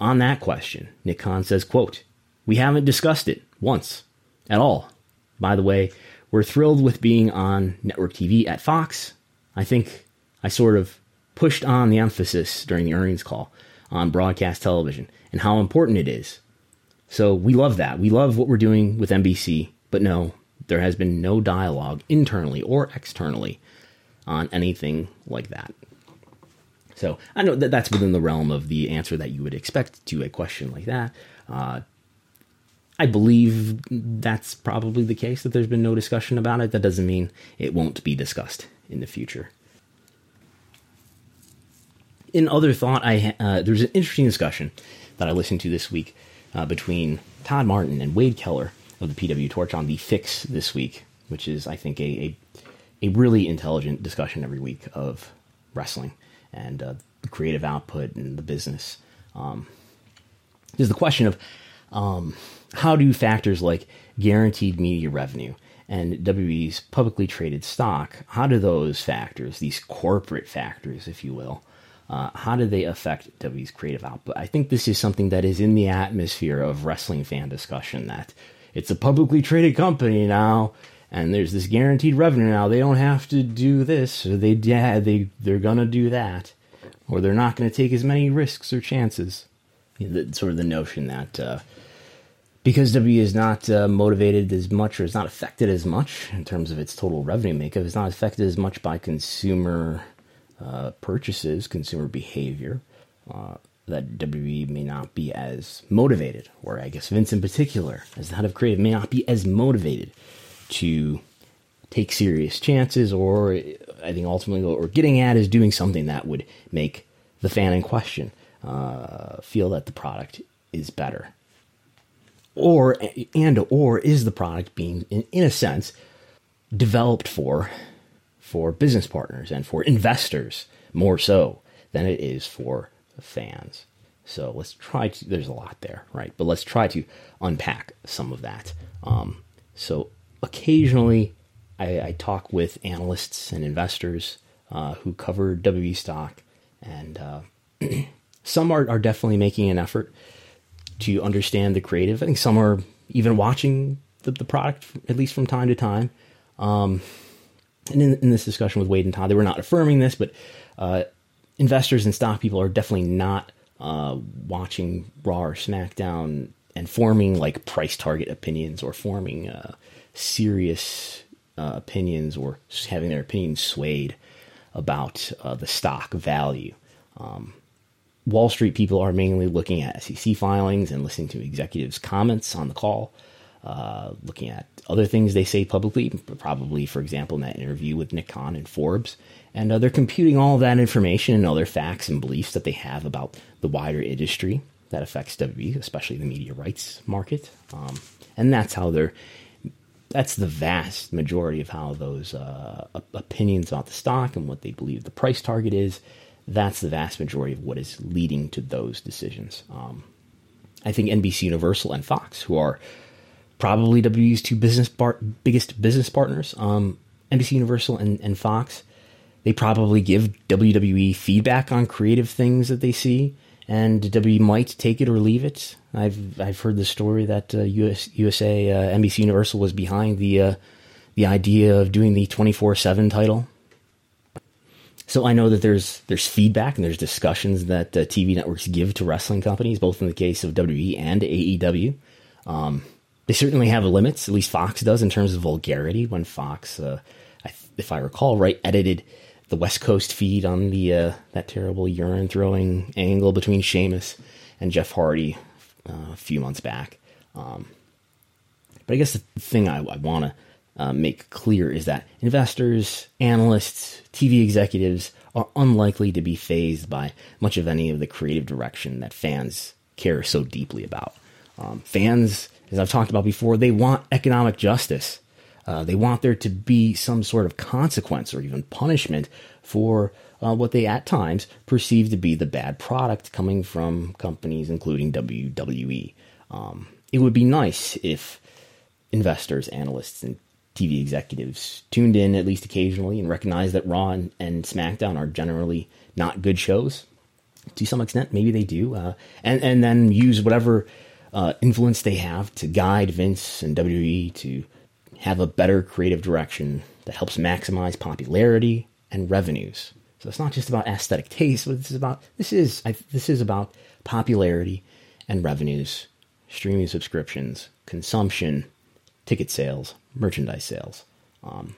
[SPEAKER 2] on that question, Nick Khan says, quote, We haven't discussed it once at all. By the way, we're thrilled with being on network TV at Fox. I think I sort of pushed on the emphasis during the earnings call on broadcast television and how important it is so we love that. We love what we're doing with NBC, but no, there has been no dialogue internally or externally on anything like that. So I know that that's within the realm of the answer that you would expect to a question like that. Uh, I believe that's probably the case that there's been no discussion about it. That doesn't mean it won't be discussed in the future. In other thought, I uh, there's an interesting discussion that I listened to this week uh, between Todd Martin and Wade Keller of the PW Torch on the fix this week, which is, I think, a, a, a really intelligent discussion every week of wrestling and uh, creative output and the business. Um, there's the question of um, how do factors like guaranteed media revenue and WWE's publicly traded stock, how do those factors, these corporate factors, if you will, uh, how do they affect W's creative output? I think this is something that is in the atmosphere of wrestling fan discussion that it's a publicly traded company now, and there's this guaranteed revenue now. They don't have to do this, or they yeah they they're gonna do that, or they're not gonna take as many risks or chances. You know, the, sort of the notion that. Uh, because W is not uh, motivated as much or is not affected as much in terms of its total revenue makeup, it's not affected as much by consumer uh, purchases, consumer behavior, uh, that WWE may not be as motivated, or I guess Vince in particular, as the head of creative, may not be as motivated to take serious chances or I think ultimately what we're getting at is doing something that would make the fan in question uh, feel that the product is better, or and or is the product being, in, in a sense, developed for for business partners and for investors more so than it is for fans. So let's try to. There's a lot there, right? But let's try to unpack some of that. Um, so occasionally, I, I, talk with analysts and investors uh, who cover WWE stock, and uh, some are, are definitely making an effort to understand the creative. I think some are even watching the, the product at least from time to time. Um, and in, in, this discussion with Wade and Todd, they were not affirming this, but uh, investors and stock people are definitely not uh, watching Raw or SmackDown and forming like price target opinions or forming uh, serious uh, opinions or having their opinions swayed about uh, the stock value. Um, Wall Street people are mainly looking at SEC filings and listening to executives' comments on the call, uh, looking at other things they say publicly, probably, for example, in that interview with Nick Khan and Forbes. And uh, they're computing all that information and other facts and beliefs that they have about the wider industry that affects WWE, especially the media rights market. Um, and that's how they're, that's the vast majority of how those uh, opinions about the stock and what they believe the price target is. That's the vast majority of what is leading to those decisions. Um, I think NBC Universal and Fox, who are probably WWE's two business bar- biggest business partners, um, NBC Universal and, and Fox, they probably give WWE feedback on creative things that they see, and WWE might take it or leave it. I've I've heard the story that uh, US, USA uh, NBC Universal was behind the uh, the idea of doing the twenty four seven title. So I know that there's there's feedback and there's discussions that uh, TV networks give to wrestling companies, both in the case of WWE and AEW. Um, they certainly have limits. At least Fox does in terms of vulgarity. When Fox, uh, I, if I recall right, edited the West Coast feed on the uh, that terrible urine throwing angle between Sheamus and Jeff Hardy uh, a few months back. Um, but I guess the thing I, I want to uh, make clear is that investors, analysts, TV executives are unlikely to be fazed by much of any of the creative direction that fans care so deeply about. Um, fans as I've talked about before, they want economic justice. Uh, they want there to be some sort of consequence or even punishment for uh, what they at times perceive to be the bad product coming from companies including WWE. Um, it would be nice if investors, analysts, and TV executives tuned in at least occasionally and recognized that Raw and, and SmackDown are generally not good shows. To some extent, maybe they do, uh, and and then use whatever uh, influence they have to guide Vince and WWE to have a better creative direction that helps maximize popularity and revenues. So it's not just about aesthetic taste, but this is about this is I, this is about popularity and revenues, streaming subscriptions, consumption, ticket sales, merchandise sales. Um,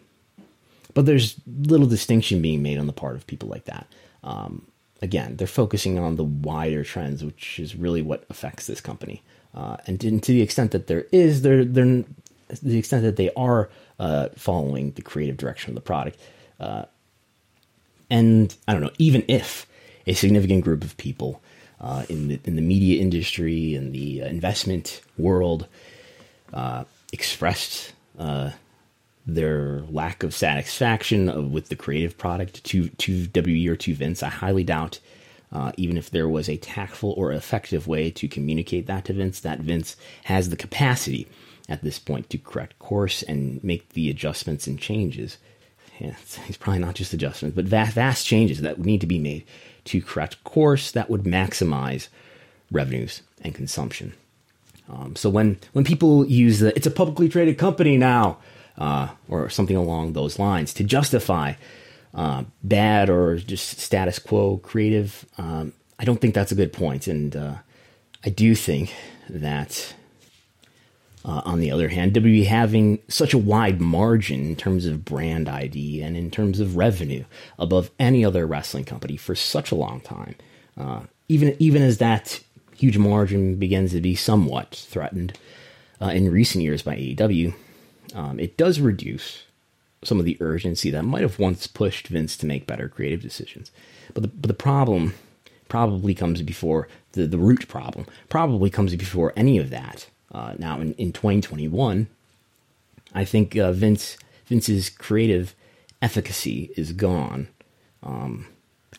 [SPEAKER 2] but there's little distinction being made on the part of people like that. Um, again, they're focusing on the wider trends, which is really what affects this company. Uh, and, to, the extent that there is, they're, they're the extent that they are uh, following the creative direction of the product. Uh, and I don't know, even if a significant group of people uh, in the in the media industry and the investment world uh, expressed uh, their lack of satisfaction of, with the creative product to to WE or to Vince, I highly doubt uh, even if there was a tactful or effective way to communicate that to Vince, that Vince has the capacity at this point to correct course and make the adjustments and changes. Yeah, it's probably not just adjustments, but vast, vast changes that would need to be made to correct course that would maximize revenues and consumption. Um, so when when people use the "it's a publicly traded company now" uh, or something along those lines to justify uh, bad or just status quo creative. Um, I don't think that's a good point. And uh, I do think that, uh, on the other hand, WWE having such a wide margin in terms of brand ID and in terms of revenue above any other wrestling company for such a long time, uh, even even as that huge margin begins to be somewhat threatened uh, in recent years by AEW, um, it does reduce some of the urgency that might have once pushed Vince to make better creative decisions. But the, but the problem probably comes before the, the root problem, probably comes before any of that. Uh, now, in, in 2021, I think uh, Vince Vince's creative efficacy is gone. Um,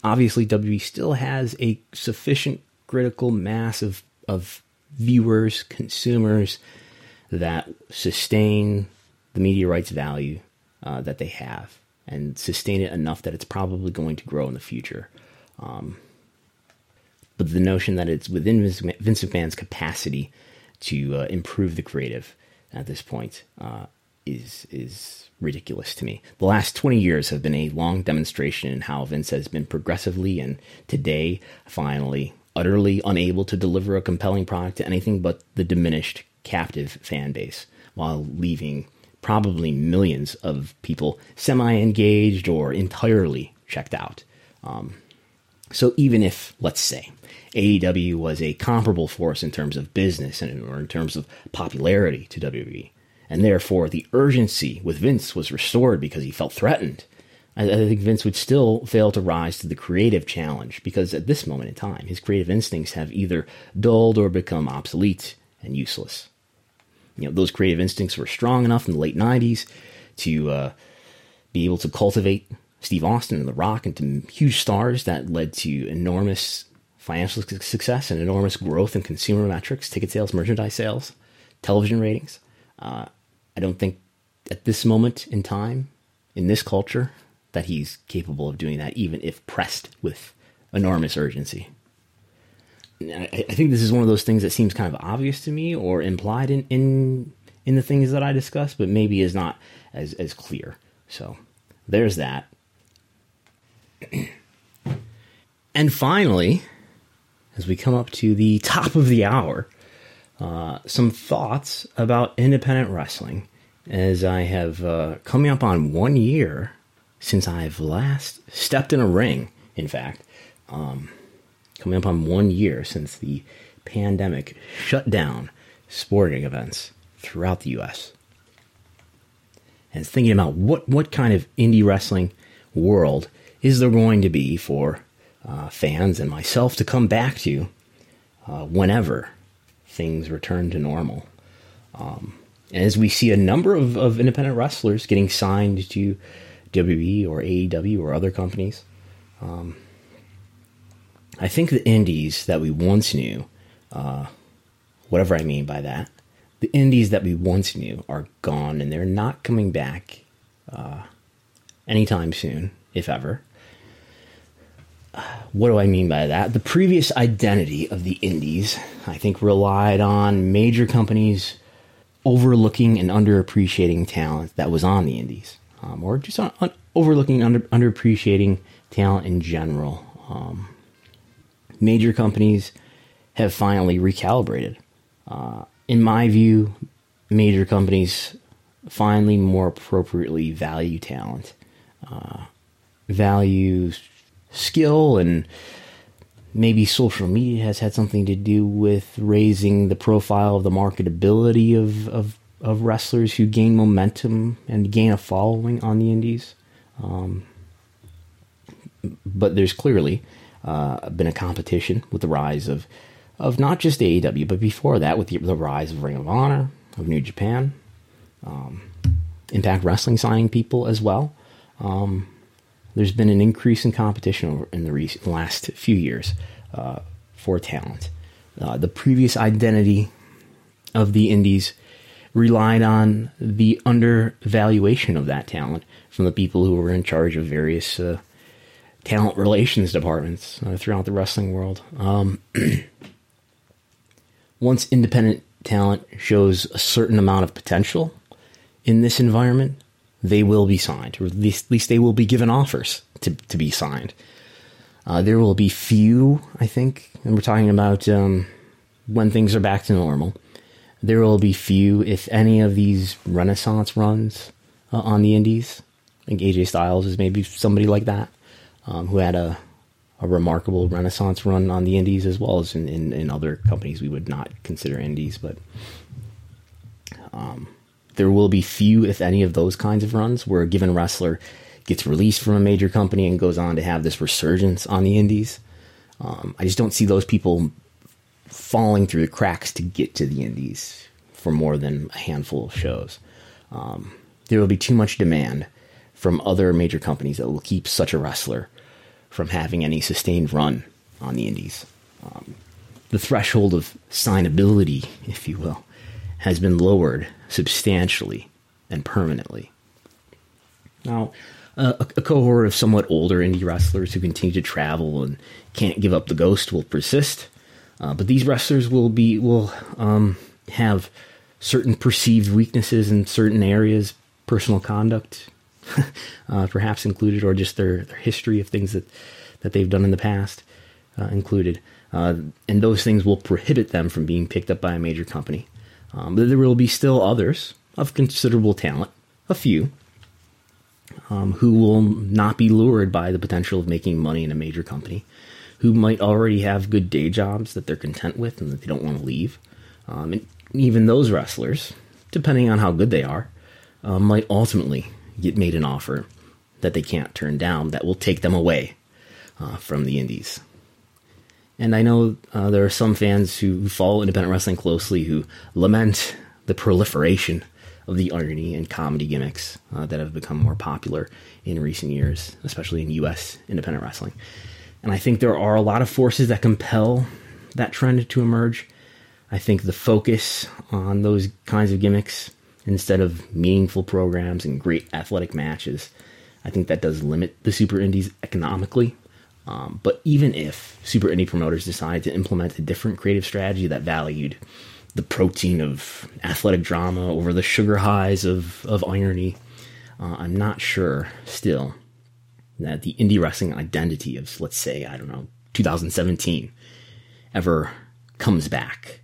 [SPEAKER 2] obviously, WWE still has a sufficient critical mass of, of viewers, consumers that sustain the media rights value uh, that they have and sustain it enough that it's probably going to grow in the future. Um, but the notion that it's within Vince McMahon's capacity to uh, improve the creative at this point uh, is is ridiculous to me. The last 20 years have been a long demonstration in how Vince has been progressively and today finally utterly unable to deliver a compelling product to anything but the diminished captive fan base while leaving probably millions of people semi engaged or entirely checked out. Um, so even if, let's say, AEW was a comparable force in terms of business and or in terms of popularity to WWE, and therefore the urgency with Vince was restored because he felt threatened, I, I think Vince would still fail to rise to the creative challenge because at this moment in time, his creative instincts have either dulled or become obsolete and useless. You know, those creative instincts were strong enough in the late 90s to uh, be able to cultivate Steve Austin and The Rock into huge stars that led to enormous financial success and enormous growth in consumer metrics, ticket sales, merchandise sales, television ratings. Uh, I don't think at this moment in time, in this culture, that he's capable of doing that, even if pressed with enormous urgency. I, I think this is one of those things that seems kind of obvious to me or implied in, in in the things that I discuss, but maybe is not as as clear. So there's that. and finally, as we come up to the top of the hour, uh, some thoughts about independent wrestling as I have uh, coming up on one year since I've last stepped in a ring. In fact, um, coming up on one year since the pandemic shut down sporting events throughout the U.S. And thinking about what, what kind of indie wrestling world is there going to be for uh, fans and myself to come back to uh, whenever things return to normal. Um, as we see a number of, of independent wrestlers getting signed to WWE or AEW or other companies, um, I think the indies that we once knew, uh, whatever I mean by that, the indies that we once knew are gone and they're not coming back uh, anytime soon, if ever. What do I mean by that? The previous identity of the indies, I think, relied on major companies overlooking and underappreciating talent that was on the indies, um, or just on, on overlooking and under, underappreciating talent in general. Um, major companies have finally recalibrated. Uh, in my view, major companies finally more appropriately value talent, uh, value skill, and maybe social media has had something to do with raising the profile of the marketability of, of, of wrestlers who gain momentum and gain a following on the indies. Um, but there's clearly uh, been a competition with the rise of of not just AEW, but before that with the, the rise of Ring of Honor, of New Japan, um, Impact Wrestling signing people as well. Um, there's been an increase in competition in the recent, last few years uh, for talent. Uh, the previous identity of the indies relied on the undervaluation of that talent from the people who were in charge of various uh, talent relations departments uh, throughout the wrestling world. Um, once independent talent shows a certain amount of potential in this environment, they will be signed, or at least, at least they will be given offers to, to be signed. Uh, there will be few, I think, and we're talking about um, when things are back to normal. There will be few, if any, of these Renaissance runs uh, on the Indies. I think AJ Styles is maybe somebody like that um, who had a, a remarkable renaissance run on the indies as well as in, in, in other companies we would not consider indies. But um, there will be few, if any, of those kinds of runs where a given wrestler gets released from a major company and goes on to have this resurgence on the indies. Um, I just don't see those people falling through the cracks to get to the indies for more than a handful of shows. Um, there will be too much demand from other major companies that will keep such a wrestler from having any sustained run on the indies. Um, the threshold of signability, if you will, has been lowered substantially and permanently. Now, uh, a, a, cohort of somewhat older indie wrestlers who continue to travel and can't give up the ghost will persist, uh, but these wrestlers will be will um, have certain perceived weaknesses in certain areas, personal conduct, uh, perhaps included, or just their, their history of things that that they've done in the past uh, included, uh, and those things will prohibit them from being picked up by a major company. Um, but there will be still others of considerable talent, a few, um, who will not be lured by the potential of making money in a major company, who might already have good day jobs that they're content with and that they don't want to leave. Um, and even those wrestlers, depending on how good they are, uh, might ultimately get made an offer that they can't turn down that will take them away uh, from the indies. And I know uh, there are some fans who follow independent wrestling closely who lament the proliferation of the irony and comedy gimmicks uh, that have become more popular in recent years, especially in U.S. independent wrestling. And I think there are a lot of forces that compel that trend to emerge. I think the focus on those kinds of gimmicks instead of meaningful programs and great athletic matches, I think that does limit the super indies economically um, but even if super indie promoters decide to implement a different creative strategy that valued the protein of athletic drama over the sugar highs of, of irony, uh, I'm not sure still that the indie wrestling identity of, let's say, I don't know, 2017 ever comes back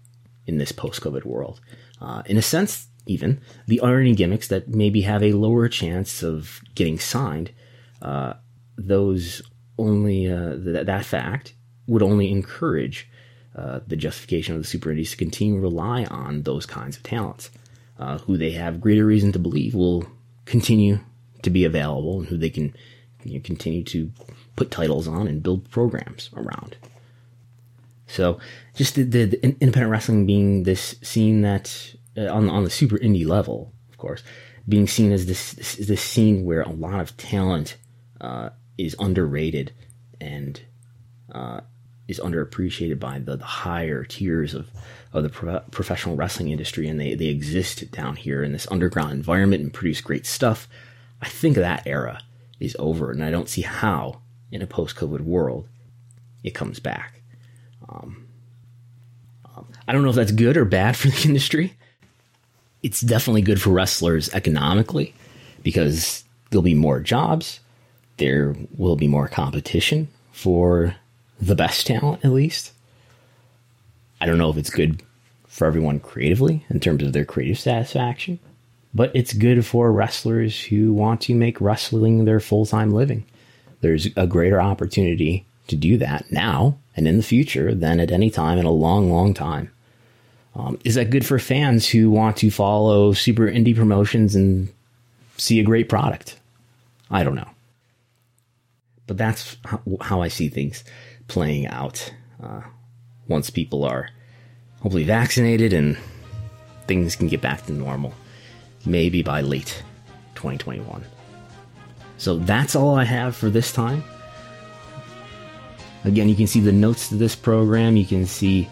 [SPEAKER 2] in this post COVID world. Uh, in a sense, even the irony gimmicks that maybe have a lower chance of getting signed, uh, those only uh, th- that fact would only encourage uh, the justification of the super indies to continue to rely on those kinds of talents, uh, who they have greater reason to believe will continue to be available and who they can you know, continue to put titles on and build programs around. So, just the, the, the independent wrestling being this scene that uh, on on the super indie level, of course, being seen as this this, this scene where a lot of talent uh, is underrated and uh, is underappreciated by the, the, higher tiers of, of the pro- professional wrestling industry, and they, they exist down here in this underground environment and produce great stuff. I think that era is over, and I don't see how, in a post COVID world, it comes back. Um, um, I don't know if that's good or bad for the industry. It's definitely good for wrestlers economically because there'll be more jobs there will be more competition for the best talent, at least. I don't know if it's good for everyone creatively in terms of their creative satisfaction, but it's good for wrestlers who want to make wrestling their full time living. There's a greater opportunity to do that now and in the future than at any time in a long, long time. Um, is that good for fans who want to follow super indie promotions and see a great product? I don't know. But that's how I see things playing out uh, once people are hopefully vaccinated and things can get back to normal, maybe by late 2021. So that's all I have for this time. Again, you can see the notes to this program. You can see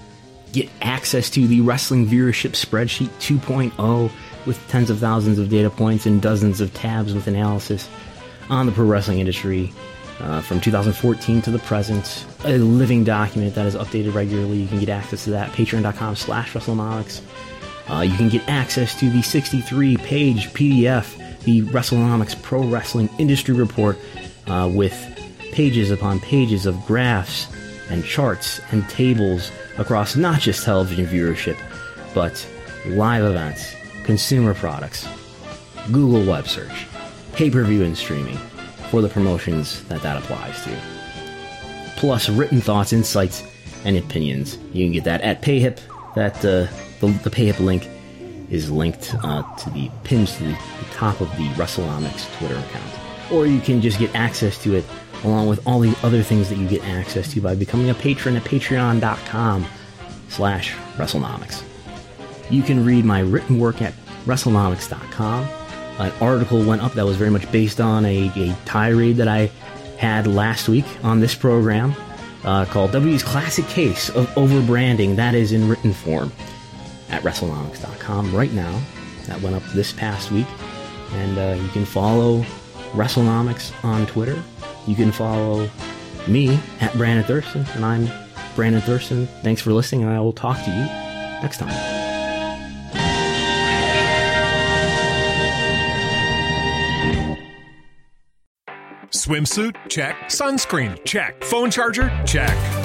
[SPEAKER 2] get access to the wrestling viewership spreadsheet 2.0 with tens of thousands of data points and dozens of tabs with analysis on the pro wrestling industry uh, from 2014 to the present, a living document that is updated regularly. You can get access to that patreon.com slash. Uh, you can get access to the 63 page PDF, the WrestleNomics Pro Wrestling Industry Report, uh, with pages upon pages of graphs and charts and tables across not just television viewership, but live events, consumer products, Google web search, pay per view and streaming for the promotions that that applies to. Plus, written thoughts, insights, and opinions. You can get that at PayHip. That uh, the, the PayHip link is linked uh, to the pinned to the, the top of the WrestleNomics Twitter account. Or you can just get access to it along with all the other things that you get access to by becoming a patron at patreon.com slash WrestleNomics. You can read my written work at WrestleNomics.com. An article went up that was very much based on a, a tirade that I had last week on this program uh, called W's Classic Case of Overbranding. That is in written form at WrestleNomics.com right now. That went up this past week. And uh, you can follow WrestleNomics on Twitter. You can follow me at Brandon Thurston. And I'm Brandon Thurston. Thanks for listening, and I will talk to you next time.
[SPEAKER 5] Swimsuit? Check. Sunscreen? Check. Phone charger? Check.